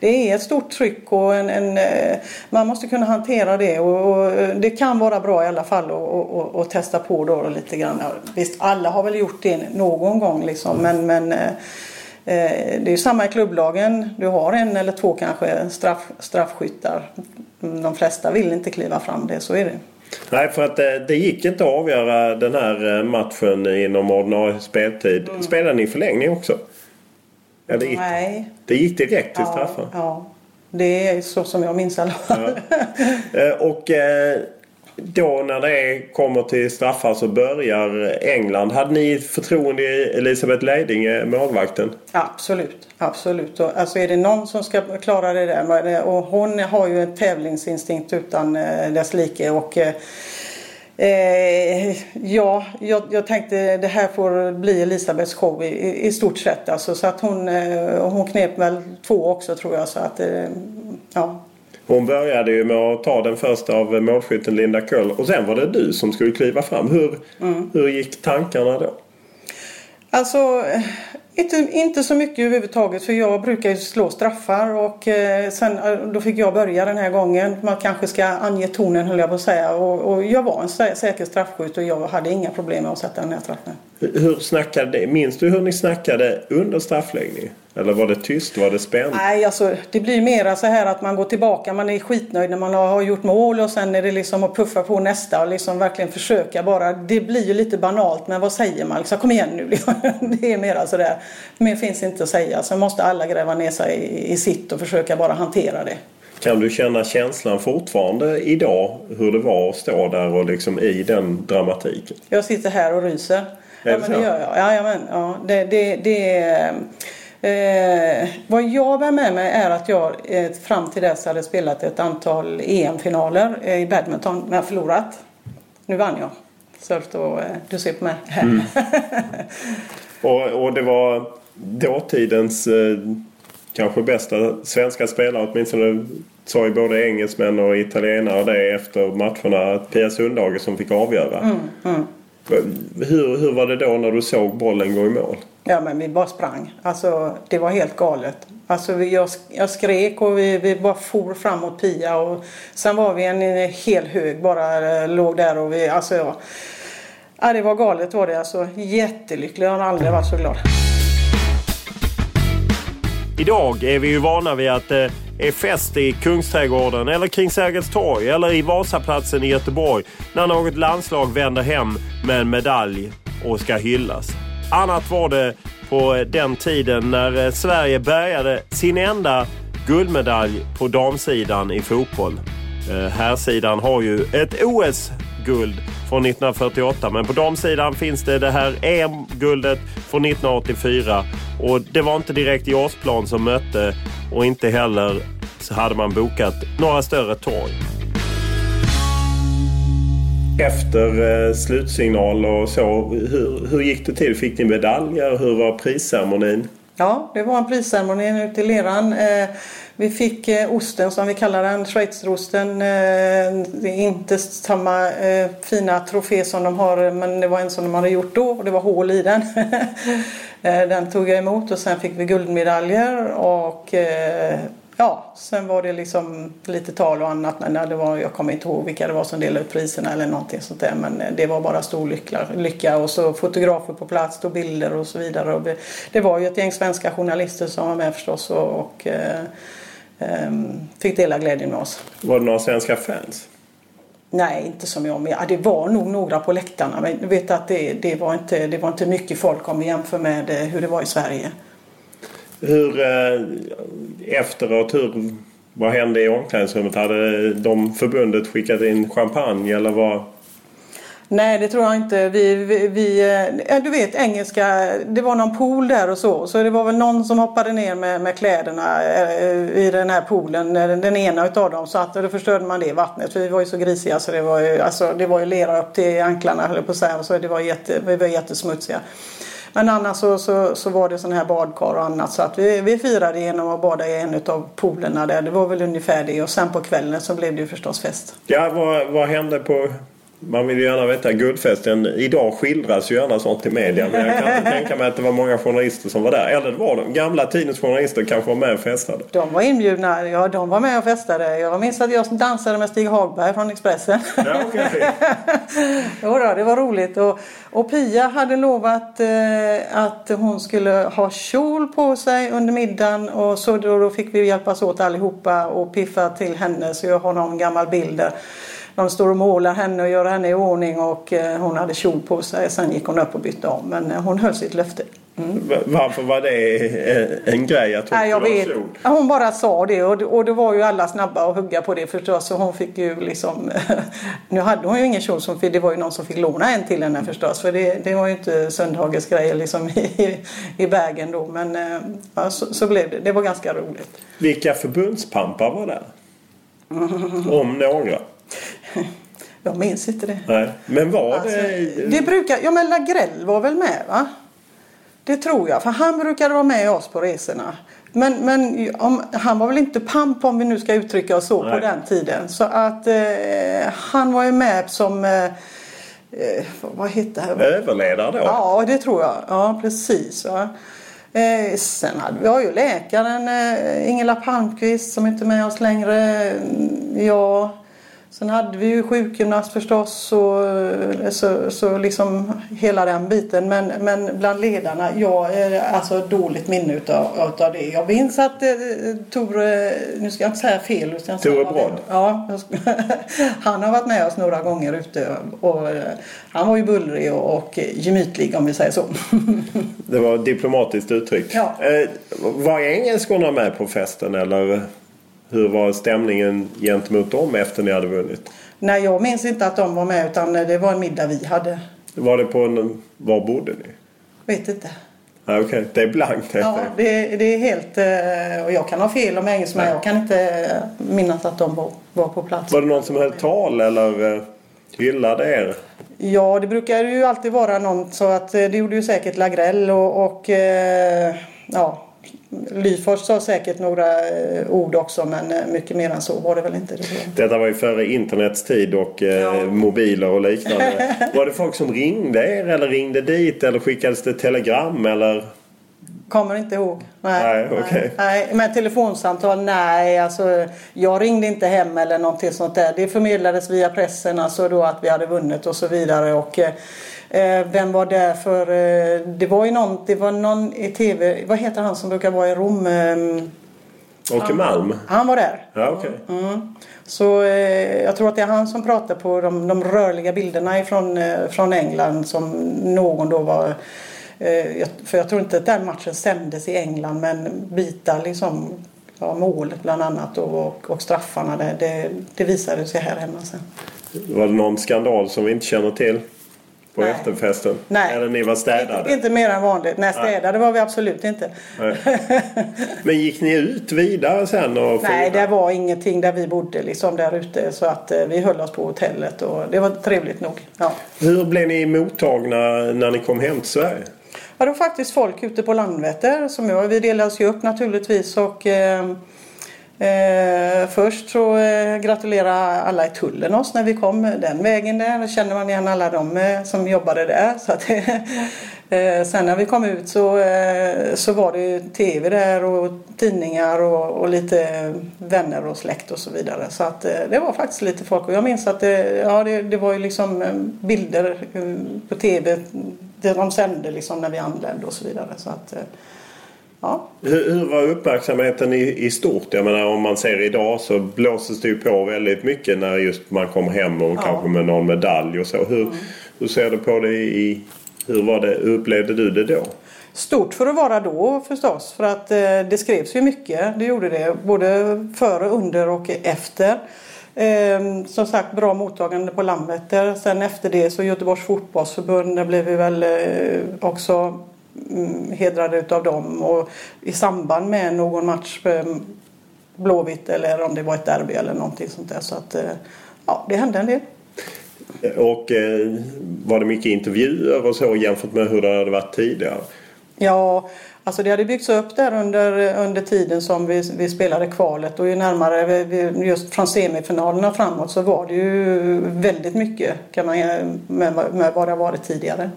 Speaker 7: det är ett stort tryck och en, en eh, man måste kunna hantera det. Och, och, det kan vara bra i alla fall att testa på då lite grann. Visst, alla har väl gjort det någon gång liksom. Men, men eh, Eh, det är samma i klubblagen. Du har en eller två kanske straff, straffskyttar. De flesta vill inte kliva fram det, så är det.
Speaker 9: Nej, för att det, eh, det gick inte att avgöra den här eh, matchen inom ordinarie speltid. Mm. Spelade ni förlängning också? Eller gick,
Speaker 7: Nej.
Speaker 9: Det gick direkt till straffar?
Speaker 7: Ja, ja, det är så som jag minns alla.
Speaker 9: Ja. Och då när det kommer till straffar så börjar England. Hade ni förtroende i Elisabeth Leidinge, målvakten?
Speaker 7: Absolut, absolut. Och, alltså är det någon som ska klara det där och hon har ju en tävlingsinstinkt utan eh, dess like och eh, Eh, ja, jag, jag, tänkte det här får bli Elisabeths show i, i stort sett. Alltså, så att hon, eh, hon knep väl två också tror jag. Så att, eh, ja,
Speaker 9: hon började ju med att ta den första av målskytten Linda Köll och sen var det du som skulle kliva fram. Hur, mm. hur gick tankarna då?
Speaker 7: Alltså, inte, inte så mycket överhuvudtaget för jag brukar slå straffar och eh, sen eh, då fick jag börja den här gången. Man kanske ska ange tonen höll jag på att säga och, och jag var en säker straffskytt och jag hade inga problem med att sätta den här straffen.
Speaker 9: Hur snackade, minns du hur ni snackade under straffläggning? Eller var det tyst? Var det spänt?
Speaker 7: Nej, alltså det blir mera så här att man går tillbaka. Man är skitnöjd när man har gjort mål och sen är det liksom att puffa på nästa och liksom verkligen försöka bara. Det blir ju lite banalt men vad säger man? Liksom, kom igen nu. (laughs) det är mera sådär. Mer finns inte att säga. Sen måste alla gräva ner sig i, i sitt och försöka bara hantera det.
Speaker 9: Kan du känna känslan fortfarande idag hur det var att stå där och liksom i den dramatiken?
Speaker 7: Jag sitter här och ryser. Ja, men det gör jag. Ja, men, ja, det, det, det, eh, vad jag bär med mig är att jag eh, fram till dess hade spelat ett antal EM-finaler eh, i badminton, men jag förlorat. Nu vann jag. Så då, eh, du ser på mig. Mm. (laughs)
Speaker 9: och, och det var dåtidens eh, kanske bästa svenska spelare åtminstone sa ju både engelsmän och italienare det efter matcherna. Pia Sundhage som fick avgöra.
Speaker 7: Mm, mm.
Speaker 9: Hur, hur var det då när du såg bollen gå i mål?
Speaker 7: Ja men vi bara sprang. Alltså det var helt galet. Alltså jag, jag skrek och vi, vi bara for fram mot Pia och sen var vi en, en hel hög bara eh, låg där och vi, alltså ja. ja det var galet var det alltså. Jättelycklig. Jag har aldrig varit så glad.
Speaker 9: Idag är vi ju vana vid att det är fest i Kungsträdgården eller kring Sergels torg eller i Vasaplatsen i Göteborg när något landslag vänder hem med en medalj och ska hyllas. Annat var det på den tiden när eh, Sverige bärgade sin enda guldmedalj på damsidan i fotboll. Eh, här sidan har ju ett OS OS-guld från 1948. Men på damsidan finns det det här EM-guldet från 1984. Och det var inte direkt JAS-plan som mötte och inte heller så hade man bokat några större torg. Efter eh, slutsignal och så, hur, hur gick det till? Fick ni medaljer? Hur var prisceremonin?
Speaker 7: Ja, det var en prisceremoni ute i leran. Eh, vi fick eh, osten som vi kallar den, schweizerosten. Eh, det är inte samma eh, fina trofé som de har men det var en som de hade gjort då och det var hål i den. (laughs) Den tog jag emot och sen fick vi guldmedaljer och Ja, sen var det liksom lite tal och annat. Men det var, jag kommer inte ihåg vilka det var som delade ut priserna eller någonting sånt där. Men det var bara stor lycka. lycka. Och så fotografer på plats, och bilder och så vidare. Och det var ju ett gäng svenska journalister som var med förstås och, och fick dela glädjen med oss.
Speaker 9: Var det några svenska fans?
Speaker 7: Nej, inte som jag. Ja, det var nog några på läktarna. Men jag vet att det, det, var inte, det var inte mycket folk om vi jämför med eh, hur det var i Sverige.
Speaker 9: Hur eh, efteråt, hur, vad hände i omklädningsrummet? Hade de förbundet skickat in champagne eller vad?
Speaker 7: Nej, det tror jag inte. Vi, vi, vi, eh, du vet engelska, det var någon pool där och så. Så det var väl någon som hoppade ner med, med kläderna eh, i den här poolen. Eh, den ena utav dem. Så att då förstörde man det vattnet. För vi var ju så grisiga så det var ju, alltså, det var ju lera upp till anklarna höll på att säga. Så det var jätte, vi var jättesmutsiga. Men annars så, så, så var det sådana här badkar och annat. Så att vi, vi firade genom att bada i en av poolerna där. Det var väl ungefär det. Och sen på kvällen så blev det ju förstås fest.
Speaker 9: Ja, vad, vad hände på man vill ju gärna veta guldfesten. Idag skildras ju gärna sånt i media. Men jag kan inte tänka mig att det var många journalister som var där. Eller det var de. Gamla tidens journalister kanske var med och festade.
Speaker 7: De var inbjudna. Ja, de var med och festade. Jag minns att jag dansade med Stig Hagberg från Expressen.
Speaker 9: Ja, okay. (laughs)
Speaker 7: jo då, det var roligt. Och, och Pia hade lovat eh, att hon skulle ha kjol på sig under middagen. Och så då, då fick vi hjälpas åt allihopa och piffa till henne. Så jag har någon gammal bild där de står och målar henne och gör henne i ordning och eh, hon hade kjol på sig. Sen gick hon upp och bytte om men eh, hon höll sitt löfte.
Speaker 9: Mm. Varför var det en grej att hon
Speaker 7: Nej, jag vet. Hon bara sa det och, och då var ju alla snabba att hugga på det förstås. Så hon fick ju liksom... (laughs) nu hade hon ju ingen kjol som det var ju någon som fick låna en till henne förstås. För det, det var ju inte Sundhages grejer liksom i, i vägen då. Men eh, ja, så, så, blev det. Det var ganska roligt.
Speaker 9: Vilka förbundspampar var det? Om några? (laughs)
Speaker 7: Jag minns inte det.
Speaker 9: Nej. Men var alltså, det...
Speaker 7: Det brukar... Ja men Lagrell var väl med va? Det tror jag. För han brukade vara med oss på resorna. Men, men om, han var väl inte pamp om vi nu ska uttrycka oss så Nej. på den tiden. Så att eh, han var ju med som eh, eh vad heter det?
Speaker 9: Överledare då?
Speaker 7: Ja det tror jag. Ja precis. Va? Eh, sen hade vi har ju läkaren eh, Ingela Palmqvist som inte är med oss längre. Ja, Sen hade vi ju sjukgymnast förstås och så, så liksom hela den biten. Men, men bland ledarna, jag är alltså dåligt minne utav, utav det. Jag minns att eh, Tore, nu ska jag inte säga fel.
Speaker 9: Tore Brodd?
Speaker 7: Ja, (laughs) han har varit med oss några gånger ute och eh, han var ju bullrig och, och gemytlig om vi säger så. (laughs)
Speaker 9: det var diplomatiskt uttryckt.
Speaker 7: Ja.
Speaker 9: Eh, var engelskorna med på festen eller? Hur var stämningen gentemot dem efter ni hade vunnit?
Speaker 7: Nej, jag minns inte att de var med utan det var en middag vi hade.
Speaker 9: Var det på en... Var bodde ni?
Speaker 7: Vet inte.
Speaker 9: Ah, Okej, okay. det är blankt.
Speaker 7: Ja, det, det, är helt... Eh, och jag kan ha fel om engelska men jag kan inte minnas att de var, var på plats.
Speaker 9: Var det någon som höll tal eller eh, hyllade er?
Speaker 7: Ja, det brukar ju alltid vara någon så att eh, det gjorde ju säkert Lagrell och, och ja, Lyfors sa säkert några eh, ord också men eh, mycket mer än så var det väl inte. Det
Speaker 9: Detta var ju före internets tid och eh, ja. mobiler och liknande. (laughs) var det folk som ringde er eller ringde dit eller skickades det telegram eller?
Speaker 7: Kommer inte ihåg.
Speaker 9: Nej, nej, okay.
Speaker 7: nej. Men telefonsamtal, nej. Alltså, jag ringde inte hem eller någonting sånt där. Det förmedlades via pressen, alltså då att vi hade vunnit och så vidare. Och, vem var där för... Eh, det var ju någon, det var någon i tv. Vad heter han som brukar vara i Rom?
Speaker 9: Eh, Åke Malm?
Speaker 7: Han var där.
Speaker 9: Ja, okay.
Speaker 7: Mm. Så eh, jag tror att det är han som pratar på de, de rörliga bilderna ifrån, eh, från England som någon då var eh, för jag tror inte att den matchen sändes i England men bitar liksom ja, målet bland annat och, och, och straffarna det, det, det visade sig här hemma sen.
Speaker 9: Var det någon skandal som vi inte känner till? På
Speaker 7: Nej.
Speaker 9: efterfesten?
Speaker 7: Nej.
Speaker 9: Eller ni var städade?
Speaker 7: Inte mer än vanligt. Nej, städade var vi absolut inte.
Speaker 9: Nej. (laughs) Men gick ni ut vidare sen? Och
Speaker 7: Nej, det var ingenting där vi bodde liksom där ute. Så att eh, vi höll oss på hotellet och det var trevligt nog. Ja.
Speaker 9: Hur blev ni mottagna när ni kom hem till Sverige?
Speaker 7: Ja, det var faktiskt folk ute på Landvetter som jag, vi delades ju upp naturligtvis och eh, eh, först så eh, gratulerade alla i tullen oss när vi kom den vägen där. Då kände man igen alla de eh, som jobbade där. Så att, (laughs) eh, sen när vi kom ut så, eh, så var det ju tv där och tidningar och, och lite vänner och släkt och så vidare. Så att eh, det var faktiskt lite folk och jag minns att det, ja, det, det var ju liksom eh, bilder eh, på tv det de sände liksom när vi anlände och så vidare. Så att, eh, ja.
Speaker 9: Hur, hur var uppmärksamheten i, i stort? Jag menar om man ser idag så blåses det ju på väldigt mycket när just man kommer hem och kanske med någon medalj och så. Hur, hur ser du på det i... Hur var det, hur upplevde du det då?
Speaker 7: Stort för att vara då förstås. För att eh, det skrevs ju mycket. Det gjorde det. Både före, under och efter. Eh, som sagt bra mottagande på Landvetter. Sen efter det så Göteborgs fotbollsförbund där blev vi väl eh, också mm, hedrade utav dem. Och i samband med någon match eh, Blåvitt eller om det var ett derby eller någonting sånt där. Så att eh, ja, det hände en del.
Speaker 9: Och eh, var det mycket intervjuer och så jämfört med hur det hade varit tidigare?
Speaker 7: Ja, alltså det hade byggts upp där under, under tiden som vi, vi spelade kvalet och ju närmare vi, vi, just från semifinalerna framåt så var det ju väldigt mycket kan man, med, med vad det har varit tidigare.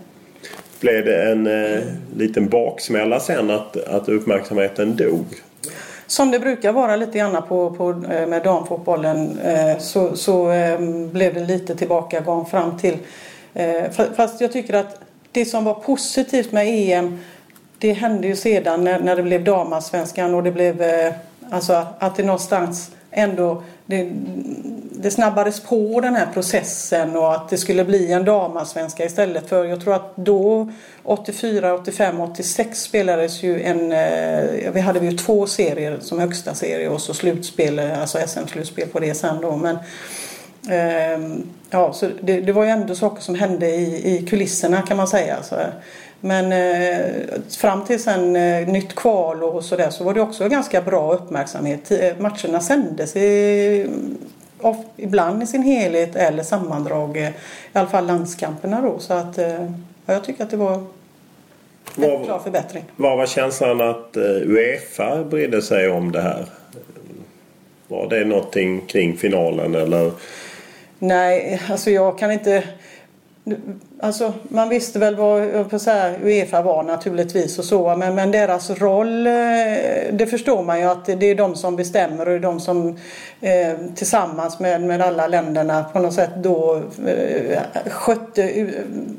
Speaker 9: Blev det en eh, liten baksmälla sen att, att uppmärksamheten dog?
Speaker 7: Som det brukar vara lite grann på, på, eh, med damfotbollen eh, så, så eh, blev det lite tillbakagång fram till. eh, Fast jag tycker att det som var positivt med EM det hände ju sedan när, när det blev damallsvenskan och det blev eh, alltså att det någonstans ändå det, det snabbades på den här processen och att det skulle bli en damallsvenska istället för jag tror att då 84, 85, 86 spelades ju en eh, vi hade ju två serier som högsta serie och så slutspel, alltså SM-slutspel på det sen då men ehm, ja, så det, det var ju ändå saker som hände i, i kulisserna kan man säga. Så, men eh, fram till sen eh, nytt kval och sådär så var det också ganska bra uppmärksamhet. Eh, matcherna sändes i, of, ibland i sin helhet eller sammandrag. eh, I alla fall landskamperna då. Så att eh, ja, jag tycker att det var en
Speaker 9: Vad-
Speaker 7: klar förbättring.
Speaker 9: Vad var känslan att eh, Uefa brydde sig om det här? Var det någonting kring finalen eller?
Speaker 7: Nej, alltså jag kan inte... Alltså, man visste väl vad på Uefa var naturligtvis och så men, men deras roll, eh, det förstår man ju att det är de som bestämmer och det är de som eh, tillsammans med, med alla länderna på något sätt då eh, skötte eh,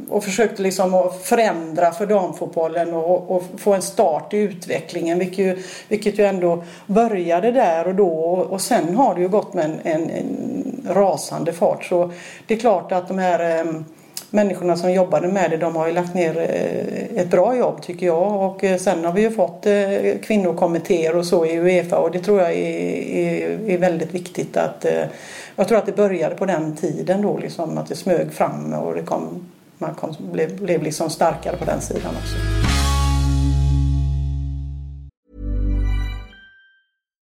Speaker 7: och försökte liksom förändra för damfotbollen och, och få en start i utvecklingen vilket ju, vilket ju ändå började där och då. Och, och sen har det ju gått med en, en, en rasande fart. Så det är klart att de här eh, människorna som jobbade med det de har ju lagt ner eh, ett bra jobb tycker jag och eh, sen har vi ju fått eh, kvinnokommittéer och så i Uefa och det tror jag är, är, är väldigt viktigt att jag tror att det började på den tiden då liksom att det smög fram och det kom, man kom, blev, blev liksom starkare på den sidan också.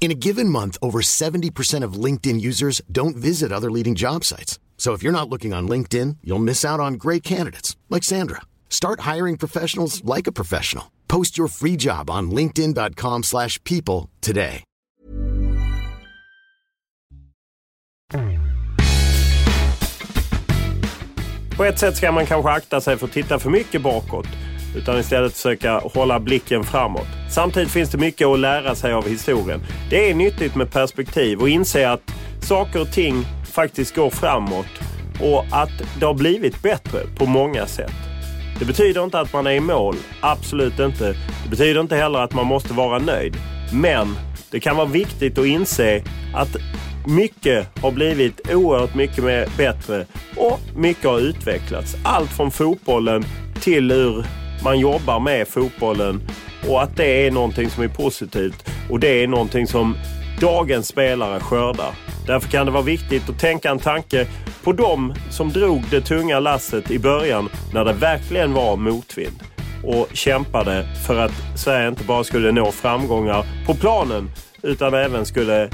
Speaker 10: In a given month, over 70% of LinkedIn users don't visit other leading job sites. So if you're not looking on LinkedIn, you'll miss out on great candidates like Sandra. Start hiring professionals like a professional. Post your free job on linkedin.com/people today.
Speaker 9: På ett sätt ska man kanske akta sig för att titta för mycket bakåt utan istället försöka hålla blicken framåt. Samtidigt finns det mycket att lära sig av historien. Det är nyttigt med perspektiv och inse att saker och ting faktiskt går framåt och att det har blivit bättre på många sätt. Det betyder inte att man är i mål, absolut inte. Det betyder inte heller att man måste vara nöjd. Men det kan vara viktigt att inse att mycket har blivit oerhört mycket mer bättre och mycket har utvecklats. Allt från fotbollen till hur man jobbar med fotbollen och att det är någonting som är positivt och det är någonting som dagens spelare skördar. Därför kan det vara viktigt att tänka en tanke på dem som drog det tunga lasset i början när det verkligen var motvind och kämpade för att Sverige inte bara skulle nå framgångar på planen utan även skulle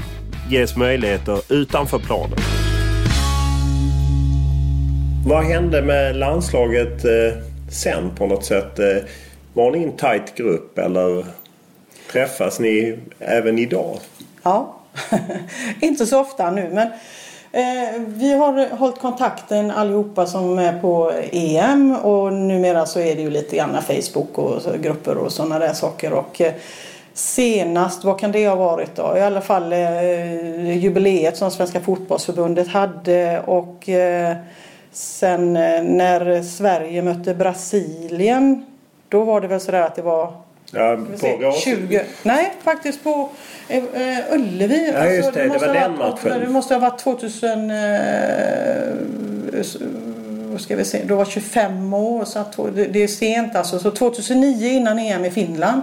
Speaker 9: ges möjligheter utanför planen. Vad hände med landslaget eh, sen på något sätt? Eh, var ni en tajt grupp eller träffas ni även idag?
Speaker 7: Ja, (laughs) inte så ofta nu men eh, vi har hållit kontakten allihopa som är på EM och numera så är det ju lite grann Facebook och grupper och sådana där saker. Och, eh, Senast, vad kan det ha varit då? I alla fall eh, jubileet som Svenska fotbollsförbundet hade och eh, sen eh, när Sverige mötte Brasilien då var det väl sådär att det var
Speaker 9: Ja, på
Speaker 7: 20, nej, faktiskt på eh, eh, Ullevi.
Speaker 9: Ja, just det. Det
Speaker 7: måste
Speaker 9: var den
Speaker 7: varit-
Speaker 9: matchen.
Speaker 7: Det måste ha varit 2000... Eh, ska vi se, då var 25 år. Så att, det, det är sent alltså. Så 2009 innan EM i Finland.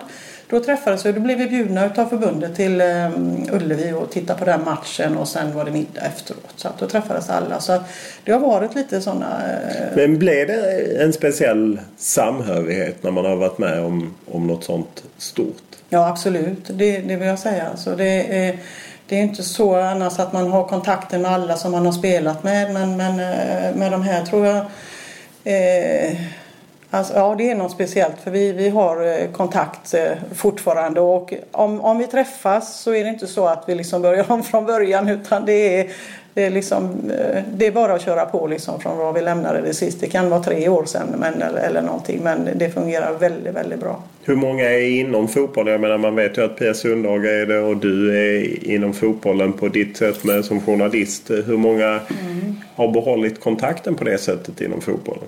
Speaker 7: Då träffades vi. Då blev vi bjudna utav förbundet till eh, Ullevi och tittade på den matchen och sen var det middag efteråt. Så att då träffades alla. Så det har varit lite sådana... Eh,
Speaker 9: Men blev det en speciell samhörighet när man har varit med om, om något sånt stort?
Speaker 7: Ja, absolut. Det, det vill jag säga. Alltså det, är, det är inte så annars att man har kontakter med alla som man har spelat med. Men, men eh, med de här tror jag... Eh, alltså, ja, det är något speciellt. För vi, vi har eh, kontakt eh, fortfarande. Och om, om vi träffas så är det inte så att vi liksom börjar (laughs) om från början. Utan det är, det är, liksom, eh, det är bara att köra på liksom från var vi lämnade det sist. Det kan vara tre år sedan men, eller, eller någonting. Men det fungerar väldigt, väldigt bra.
Speaker 9: Hur många är inom fotbollen? Jag menar man vet ju att Pia Sundhage är det och du är inom fotbollen på ditt sätt med, som journalist. Hur många har behållit kontakten på det sättet inom fotbollen?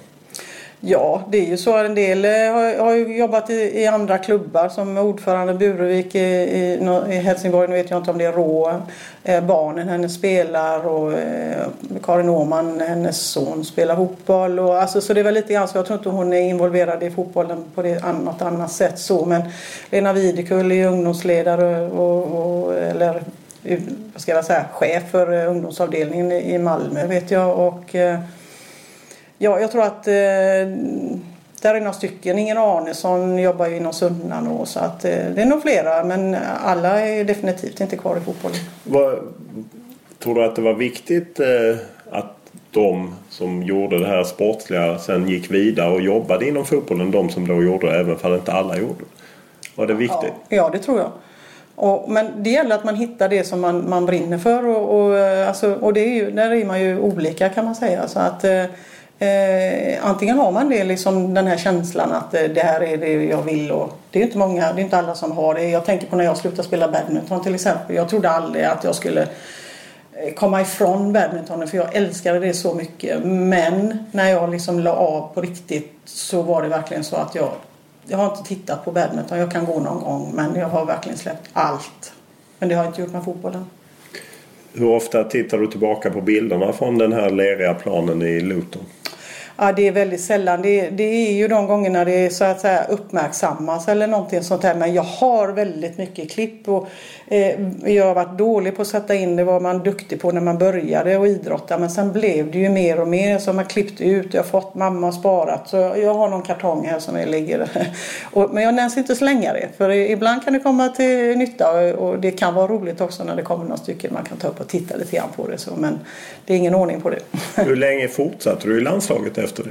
Speaker 7: Ja, det är ju så. En del eh, har, har ju jobbat i, i andra klubbar som ordförande Burevik i, i, i Helsingborg. Nu vet jag inte om det är Rå. Eh, barnen hennes spelar och eh, Karin Åhman, hennes son, spelar fotboll. Och, alltså, så det är väl lite grann så. Jag tror inte hon är involverad i fotbollen på det, något annat sätt så. Men Lena Videkull är ungdomsledare och, och eller vad ska jag säga, chef för eh, ungdomsavdelningen i i Malmö vet jag. Och, eh, Ja, jag tror att eh, där är några stycken. Ingen Arnesson jobbar ju inom Sunnan och så att eh, det är nog flera men alla är definitivt inte kvar i fotbollen.
Speaker 9: Vad, tror du att det var viktigt eh, att de som gjorde det här sportsliga sen gick vidare och jobbade inom fotbollen? De som då gjorde det, även om inte alla gjorde det. Var det viktigt?
Speaker 7: Ja, det tror jag. Och, men det gäller att man hittar det som man, man brinner för och, och, eh, alltså, och det är ju, där är man ju olika kan man säga. Så att, eh, antingen har man det, liksom, den här känslan att eh, det här är det jag vill och det är ju inte många, det är inte alla som har det. Jag tänker på när jag slutade spela badminton till exempel. Jag trodde aldrig att jag skulle eh, komma ifrån badmintonen för jag älskade det så mycket. Men när jag liksom la av på riktigt så var det verkligen så att jag jag har inte tittat på badminton. Jag kan gå någon gång men jag har verkligen släppt allt. Men det har jag inte gjort med fotbollen.
Speaker 9: Hur ofta tittar du tillbaka på bilderna från den här leriga planen i Luton?
Speaker 7: Ja, det är väldigt sällan. Det, det är ju de gångerna det så att säga uppmärksammas eller någonting sånt här. Men jag har väldigt mycket klipp och eh, jag har varit dålig på att sätta in det. var man duktig på när man började och idrotta. Men sen blev det ju mer och mer som man klippt ut. Jag har fått mamma sparat. Så jag har någon kartong här som jag ligger. (laughs) och, men jag nämns inte slänga det. För ibland kan det komma till nytta och det kan vara roligt också när det kommer några stycken man kan ta upp och titta lite grann på det. Så, men det är ingen ordning på det.
Speaker 9: Hur länge fortsatte du i landslaget efter det?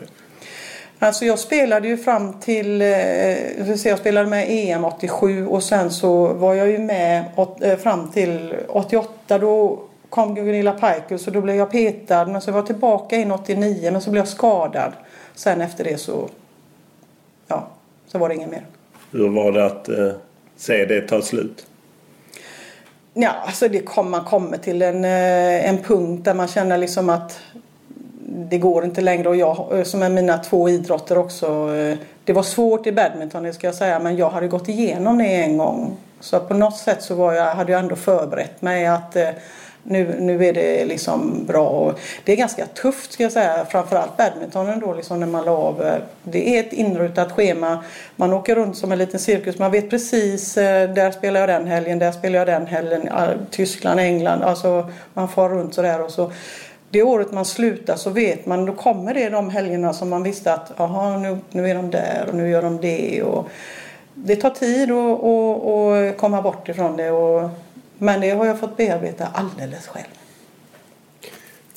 Speaker 7: Alltså jag spelade ju fram till, eh, jag spelade med EM 87 och sen så var jag ju med eh, fram till 88 då kom Gunilla Pajkus så då blev jag petad men så var jag tillbaka in 89 men så blev jag skadad. Sen efter det så, ja, så var det inget mer.
Speaker 9: Hur var det att eh, se det ta slut?
Speaker 7: Ja, alltså det kom, man kommer till en, en punkt där man känner liksom att det går inte längre och jag eh, som är mina två idrotter också. Eh, det var svårt i badminton det ska jag säga men jag hade gått igenom det en gång. Så på något sätt så var jag, hade jag ändå förberett mig att eh, nu, nu är det liksom bra. Och det är ganska tufft ska jag säga. Framförallt badmintonen då liksom när man la av. Det är ett inrutat schema. Man åker runt som en liten cirkus. Man vet precis. Där spelar jag den helgen. Där spelar jag den helgen. Tyskland, England. Alltså man far runt sådär och så det året man slutar så vet man, då kommer det de helgerna som man visste att aha, nu, nu är de där och nu gör de det. Och det tar tid att komma bort ifrån det. Och, men det har jag fått bearbeta alldeles själv.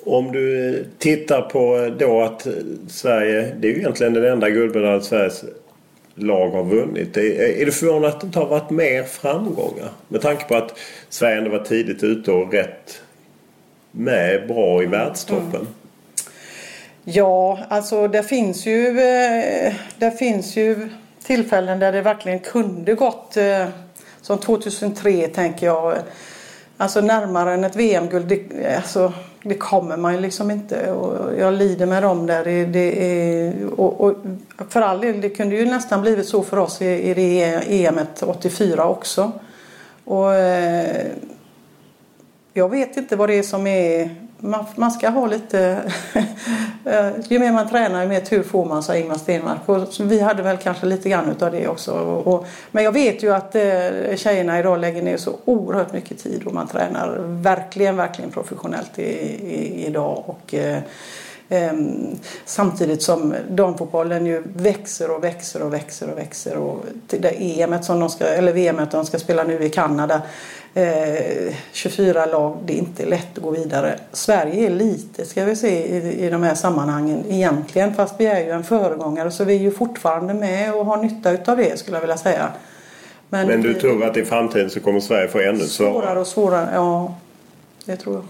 Speaker 9: Om du tittar på då att Sverige, det är ju egentligen den enda guldmedalj Sveriges lag har vunnit. Är du förvånad att det inte har varit mer framgångar? Med tanke på att Sverige ändå var tidigt ute och rätt med bra i världstoppen? Mm.
Speaker 7: Ja, alltså det finns ju, eh, det finns ju tillfällen där det verkligen kunde gått eh, som 2003 tänker jag. Alltså närmare än ett VM-guld, det, alltså, det kommer man ju liksom inte. Och jag lider med dem där. Det, det är, och, och, för all del, det kunde ju nästan blivit så för oss i, i det EMet 84 också. Och, eh, jag vet inte vad det är som är man, man ska ha lite... (laughs) Ju mer man tränar ju mer tur får man, sa Ingmar Stenmark. Och vi hade väl kanske lite grann utav det också. Och, och, men jag vet ju att eh, tjejerna idag lägger ner så oerhört mycket tid och man tränar verkligen, verkligen professionellt i, i, idag. Och, eh, ehm, samtidigt som damfotbollen ju växer och växer och växer och växer. Och det EM som de ska, eller VMet de ska spela nu i Kanada. Eh, 24 lag, det är inte lätt att gå vidare. Sverige är lite ska vi se i, i de här sammanhangen egentligen. Fast vi är ju en föregångare så vi är ju fortfarande med och har nytta utav det skulle jag vilja säga.
Speaker 9: Men, Men du vi, tror att i framtiden så kommer Sverige få ännu svårare?
Speaker 7: Svårare och svårare, ja. Det tror jag.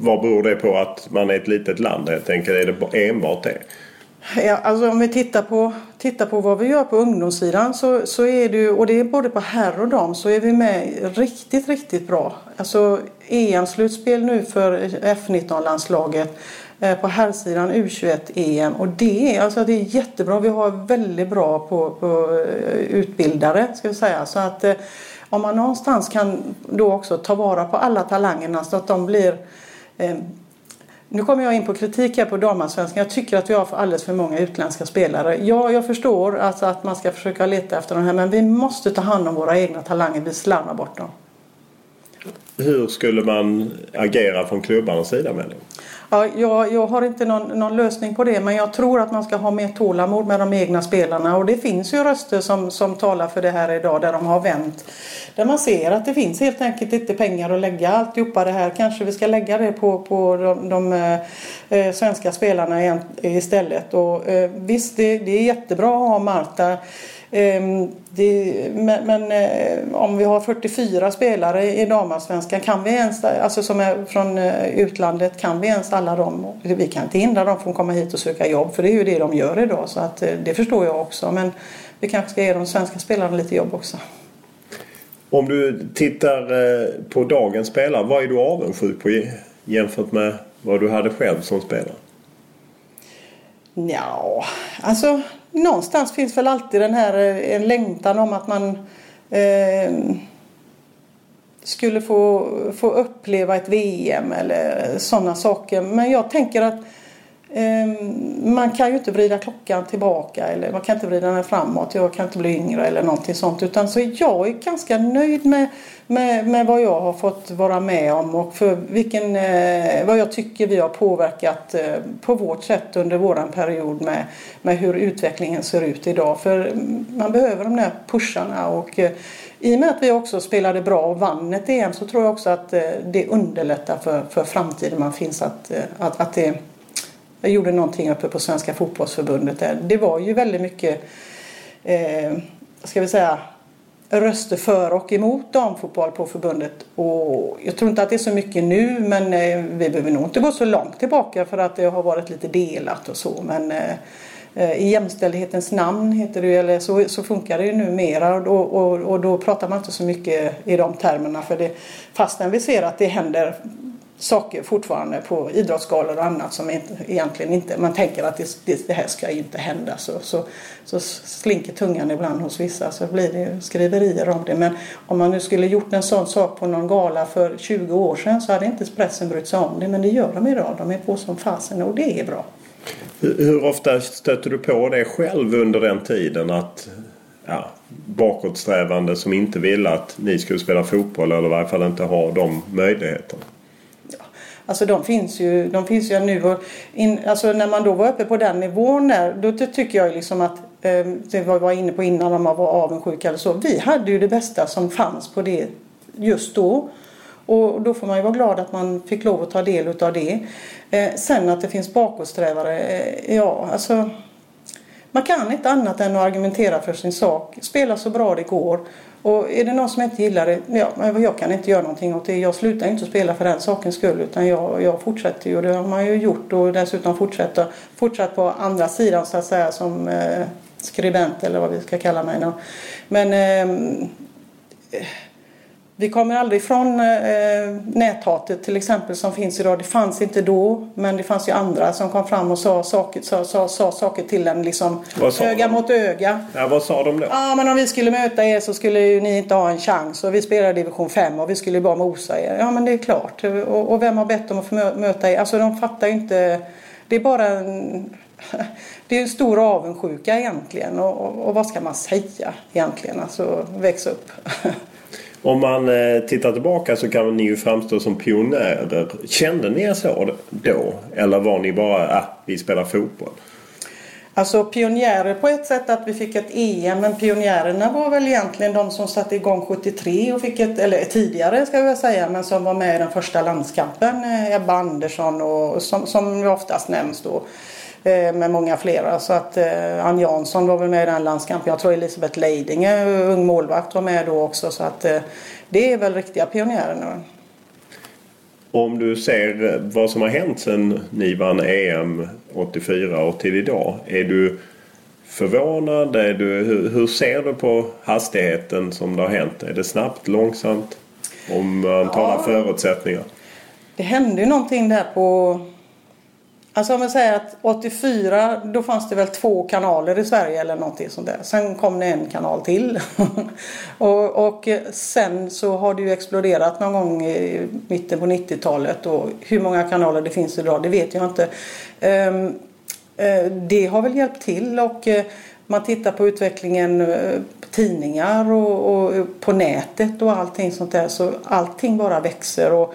Speaker 9: Vad beror det på att man är ett litet land helt enkelt? Är det enbart det?
Speaker 7: Ja, alltså om vi tittar på, tittar på vad vi gör på ungdomssidan så, så är det ju, och det är både på herr och dam, så är vi med riktigt, riktigt bra. Alltså EM-slutspel nu för F19-landslaget eh, på herrsidan U21-EM och det är, alltså det är jättebra. Vi har väldigt bra på, på eh, utbildare ska vi säga. Så att eh, om man någonstans kan då också ta vara på alla talangerna så att de blir eh, nu kommer jag in på kritik här på damallsvenskan. Jag tycker att vi har alldeles för många utländska spelare. Ja, jag förstår alltså att man ska försöka leta efter de här men vi måste ta hand om våra egna talanger. Vi slarvar bort dem.
Speaker 9: Hur skulle man agera från klubbarnas sida med det?
Speaker 7: Ja, jag, jag har inte någon, någon, lösning på det men jag tror att man ska ha mer tålamod med de egna spelarna och det finns ju röster som, som talar för det här idag där de har vänt. Där man ser att det finns helt enkelt inte pengar att lägga alltihopa det här. Kanske vi ska lägga det på, på de, de eh, eh svenska spelarna istället. Och, eh, visst, det, det är jättebra att ha Marta det, men, men eh, om vi har 44 spelare i damallsvenskan, kan vi ens, alltså som är från eh, utlandet, kan vi ens alla dem? Vi kan inte hindra dem från att komma hit och söka jobb för det är ju det de gör idag så att eh, det förstår jag också. Men vi kanske ska ge de svenska spelarna lite jobb också.
Speaker 9: Om du tittar på dagens spelare, vad är du avundsjuk på jämfört med vad du hade själv som spelare?
Speaker 7: Ja, alltså någonstans finns väl alltid den här eh, en längtan om att man eh, skulle få, få uppleva ett VM eller sådana saker. Men jag tänker att Ehm, man kan ju inte vrida klockan tillbaka eller man kan inte vrida den framåt. Jag kan inte bli yngre eller någonting sånt. Utan så jag är ganska nöjd med, med, med vad jag har fått vara med om och för vilken, eh, vad jag tycker vi har påverkat eh, på vårt sätt under våran period med, med hur utvecklingen ser ut idag. För man behöver de där pusharna och eh, i och med att vi också spelade bra och vann ett EM så tror jag också att det underlättar för, för framtiden man finns att, att, att det jag gjorde någonting uppe på Svenska fotbollsförbundet där. Det var ju väldigt mycket, eh, ska vi säga, röster för och emot damfotboll på förbundet. Och jag tror inte att det är så mycket nu men eh, vi behöver nog inte gå så långt tillbaka för att det har varit lite delat och så. Men eh, eh i jämställdhetens namn heter det eller så, så funkar det ju numera och, och, och, och då pratar man inte så mycket i de termerna för det, fastän vi ser att det händer saker fortfarande på idrottsgalor och annat som inte, egentligen inte, man tänker att det, det, det här ska inte hända så, så, så slinker tungan ibland hos vissa så blir det skriverier om det. Men om man nu skulle gjort en sån sak på någon gala för 20 år sedan så hade inte pressen brytt sig om det men det gör de idag. De är på som fasen och det är bra.
Speaker 9: Hur ofta stöter du på det själv under den tiden att ja, bakåtsträvande som inte ville att ni skulle spela fotboll eller i varje fall inte ha de möjligheterna?
Speaker 7: Alltså de finns ju, de finns ju nu. Och in, alltså när man då var uppe på den nivån där, då tycker jag liksom att eh, det var jag var inne på innan om man var avundsjuk eller så. Vi hade ju det bästa som fanns på det just då. Och då får man ju vara glad att man fick lov att ta del av det. Eh, sen att det finns bakåtsträvare, eh, ja alltså man kan inte annat än att argumentera för sin sak. Spela så bra det går. Och är det någon som inte gillar det, ja, jag kan inte göra någonting åt det. Jag slutar inte spela för den sakens skull utan jag, jag fortsätter ju och det har man ju gjort och dessutom fortsätter, fortsatt på andra sidan så att säga som eh, skribent eller vad vi ska kalla mig. Då. Men eh, vi kommer aldrig ifrån eh, näthatet till exempel som finns idag. Det fanns inte då men det fanns ju andra som kom fram och sa saker, sa, sa, sa saker till en liksom öga de? mot öga.
Speaker 9: Ja, vad sa de då?
Speaker 7: Ja men om vi skulle möta er så skulle ju ni inte ha en chans och vi spelar division 5 och vi skulle bara mosa er. Ja men det är klart. Och, och vem har bett dem att få möta er? Alltså de fattar ju inte. Det är bara en (laughs) det är en stor avundsjuka egentligen och, och, och, vad ska man säga egentligen? Alltså väx upp. (laughs)
Speaker 9: Om man eh, tittar tillbaka så kan ni ju framstå som pionjärer. Kände ni er så då? Eller var ni bara, ah, vi spelar fotboll?
Speaker 7: Alltså pionjärer på ett sätt att vi fick ett EM men pionjärerna var väl egentligen de som satte igång 73 och fick ett, eller tidigare ska jag säga, men som var med i den första landskampen. Eh, Ebba Andersson och som, som oftast nämns då. Eh, med många flera. Så att eh, Ann Jansson var väl med i den landskampen. Jag tror Elisabeth Leidinge, ung målvakt, var med då också. Så att eh, det är väl riktiga pionjärer nu.
Speaker 9: Om du ser vad som har hänt sedan ni vann EM 84 och till idag. Är du förvånad? Är du, hur, hur ser du på hastigheten som det har hänt? Är det snabbt, långsamt? Om man talar ja. förutsättningar.
Speaker 7: Det hände ju någonting där på Alltså om man säger att 84 då fanns det väl två kanaler i Sverige eller någonting sånt där. Sen kom det en kanal till. (laughs) och, och, sen så har det ju exploderat någon gång i mitten på 90-talet och hur många kanaler det finns idag det vet jag inte. Um, uh, det har väl hjälpt till och uh, man tittar på utvecklingen uh, på tidningar och, och, på nätet och allting sånt där så allting bara växer. Och,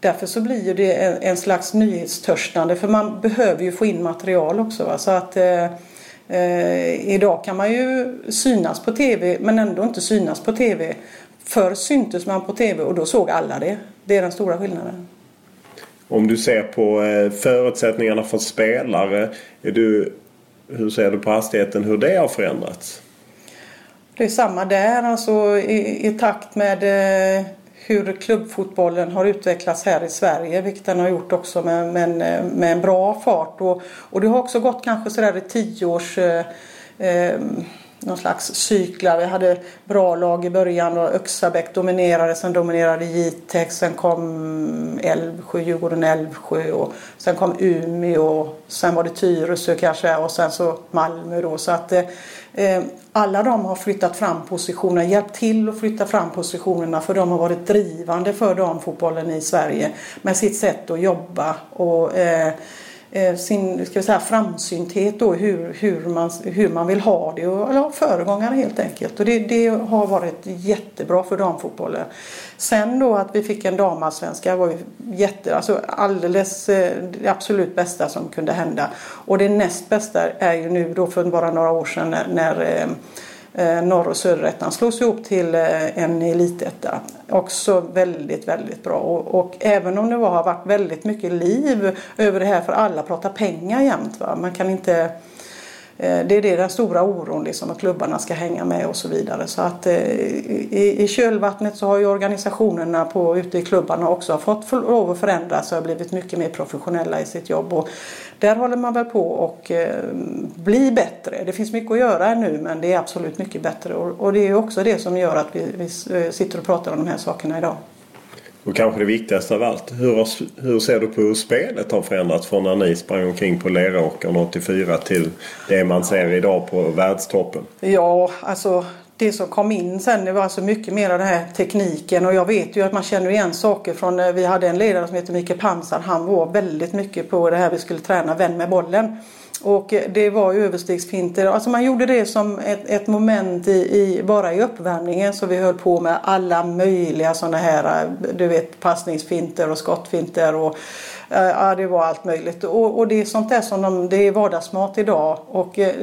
Speaker 7: Därför så blir det en, en slags nyhetstörstande för man behöver ju få in material också. Va? Så att eh, eh, idag kan man ju synas på tv men ändå inte synas på tv. Förr syntes man på tv och då såg alla det. Det är den stora skillnaden.
Speaker 9: Om du ser på eh, förutsättningarna för spelare. Är du, hur ser du på hastigheten hur det har förändrats?
Speaker 7: Det är samma där. Alltså i, i takt med eh, hur klubbfotbollen har utvecklats här i Sverige, vilket den har gjort också med, med, en, med en bra fart. Och, och det har också gått kanske sådär i tio års eh, eh, någon slags cyklar. Vi hade bra lag i början och Öxabäck dominerade. Sen dominerade Jitex. Sen kom Älvsjö, Djurgården Älvsjö. Och sen kom Umeå. Sen var det Tyresö kanske och sen så Malmö då. Så att eh, Eh, alla de har flyttat fram positionerna, hjälpt till att flytta fram positionerna för de har varit drivande för damfotbollen i Sverige med sitt sätt att jobba. Och, eh, Eh, sin ska vi säga, framsynthet och hur, hur, man, hur man vill ha det. Och, eller föregångare helt enkelt. Och det, det har varit jättebra för damfotbollen. Sen då att vi fick en damallsvenska var ju jätte, alltså alldeles eh, det absolut bästa som kunde hända. Och det näst bästa är ju nu då för bara några år sedan när, när eh, Eh, norr och söderettan slogs ihop till eh, en elitetta. Också väldigt, väldigt bra. Och, och, även om det var, har varit väldigt mycket liv över det här för alla pratar pengar jämt. Va? Man kan inte eh, det är det den stora oron liksom att klubbarna ska hänga med och så vidare. Så att i, i kölvattnet så har ju organisationerna på, ute i klubbarna också fått lov att förändras och har blivit mycket mer professionella i sitt jobb. Och där håller man väl på och eh, bli bättre. Det finns mycket att göra nu men det är absolut mycket bättre och, det är också det som gör att vi, vi sitter och pratar om de här sakerna idag.
Speaker 9: Och kanske det viktigaste av allt. Hur, hur ser du på hur spelet har förändrats från när ni sprang omkring på Leråkern 84 till det man ser idag på världstoppen?
Speaker 7: Ja, alltså det som kom in sen det var alltså mycket mer av den här tekniken och jag vet ju att man känner igen saker från eh, vi hade en ledare som heter Mikael Pansar. Han var väldigt mycket på det här vi skulle träna vän med bollen. Och eh, det var ju överstegsfinter. Alltså man gjorde det som ett, ett moment i, i, bara i uppvärmningen så vi höll på med alla möjliga sådana här eh, du vet passningsfinter och skottfinter och ja det var allt möjligt. Och, och det är sånt där som de, det är vardagsmat idag och eh,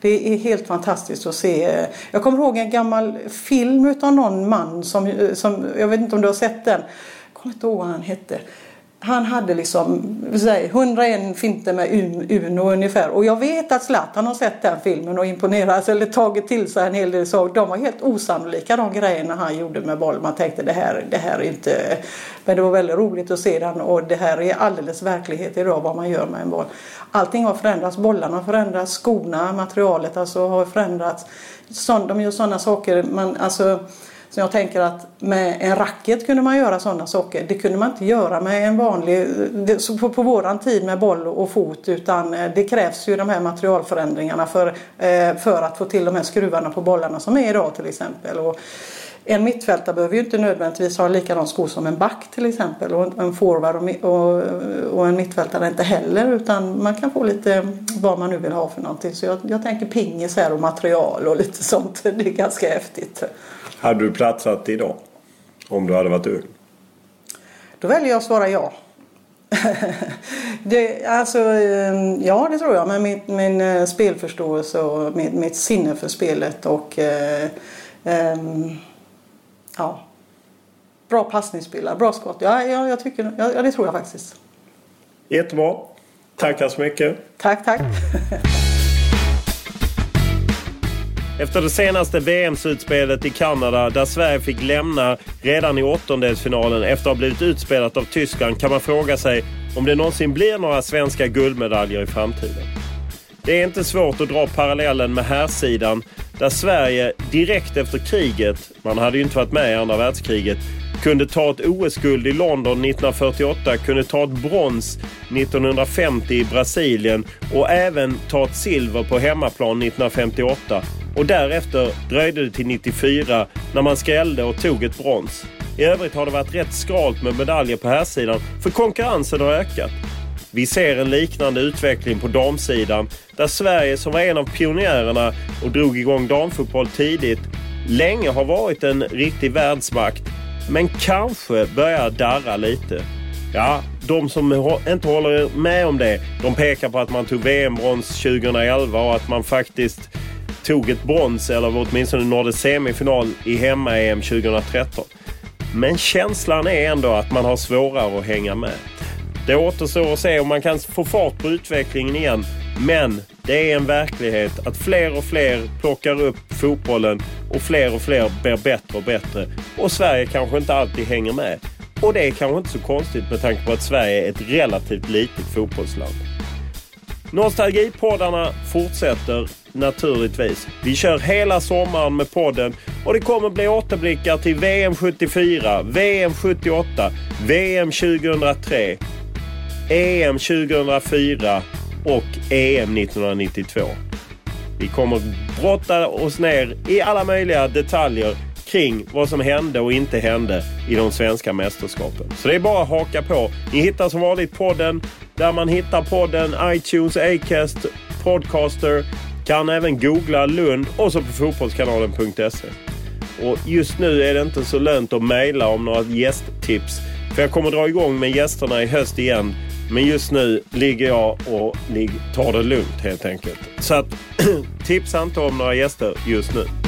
Speaker 7: det är helt fantastiskt att se. Jag kommer ihåg en gammal film utav någon man som, som jag vet inte om du har sett den. Jag kommer inte ihåg vad han hette han hade liksom säg, 101 finter med Uno ungefär. Och jag vet att Zlatan har sett den filmen och imponerats eller tagit till sig en hel del saker. De var helt osannolika de grejerna han gjorde med boll. Man tänkte det här, det här är inte... Men det var väldigt roligt att se den och det här är alldeles verklighet idag vad man gör med en boll. Allting har förändrats. Bollarna har förändrats, skorna, materialet alltså har förändrats. de gör sådana saker. Man, alltså, så jag tänker att med en racket kunde man göra sådana saker. Det kunde man inte göra med en vanlig, på, på våran tid med boll och fot utan eh, det krävs ju de här materialförändringarna för, eh, för att få till de här skruvarna på bollarna som är idag till exempel. Och en mittfältare behöver ju inte nödvändigtvis ha likadan sko som en back till exempel och en forward och en mittfältare inte heller utan man kan få lite vad man nu vill ha för någonting. Så jag, jag tänker pingis här och material och lite sånt. (laughs) Det är ganska häftigt.
Speaker 9: Hade du platsat idag? Om du hade varit ung?
Speaker 7: Då väljer jag att svara ja. (laughs) det, alltså, ehm, ja, det tror jag. Med min, min eh, spelförståelse och mitt, mitt sinne för spelet och eh, eh, ja, bra passningsspelare, bra skott. Ja, ja, jag tycker, ja, det tror jag faktiskt.
Speaker 9: Jättebra. Tackar så mycket.
Speaker 7: Tack, tack. (laughs)
Speaker 9: Efter det senaste VM-slutspelet i Kanada där Sverige fick lämna redan i åttondelsfinalen efter att ha blivit utspelat av Tyskland kan man fråga sig om det någonsin blir några svenska guldmedaljer i framtiden. Det är inte svårt att dra parallellen med härsidan där Sverige direkt efter kriget, man hade ju inte varit med i andra världskriget, kunde ta ett OS-guld i London 1948, kunde ta ett brons 1950 i Brasilien och även ta ett silver på hemmaplan 1958 och därefter dröjde det till 94 när man skrällde och tog ett brons. I övrigt har det varit rätt skralt med medaljer på här sidan för konkurrensen har ökat. Vi ser en liknande utveckling på damsidan där Sverige som var en av pionjärerna och drog igång damfotboll tidigt länge har varit en riktig världsmakt men kanske börjar darra lite. Ja, de som inte håller med om det de pekar på att man tog VM-brons 2011 och att man faktiskt tog ett brons eller åtminstone nådde semifinal i hemma-EM 2013. Men känslan är ändå att man har svårare att hänga med. Det återstår att se om man kan få fart på utvecklingen igen. Men det är en verklighet att fler och fler plockar upp fotbollen och fler och fler blir bättre och bättre. Och Sverige kanske inte alltid hänger med. Och det är kanske inte så konstigt med tanke på att Sverige är ett relativt litet fotbollsland. Nostalgipoddarna fortsätter naturligtvis. Vi kör hela sommaren med podden och det kommer bli återblickar till VM 74, VM 78, VM 2003, EM 2004 och EM 1992. Vi kommer brotta oss ner i alla möjliga detaljer kring vad som hände och inte hände i de svenska mästerskapen. Så det är bara att haka på. Ni hittar som vanligt podden där man hittar podden, iTunes, Acast, Podcaster. Kan även googla Lund och så på fotbollskanalen.se. Och just nu är det inte så lönt att mejla om några gästtips. För jag kommer dra igång med gästerna i höst igen. Men just nu ligger jag och tar det lugnt helt enkelt. Så att (clears throat) tipsa inte om några gäster just nu.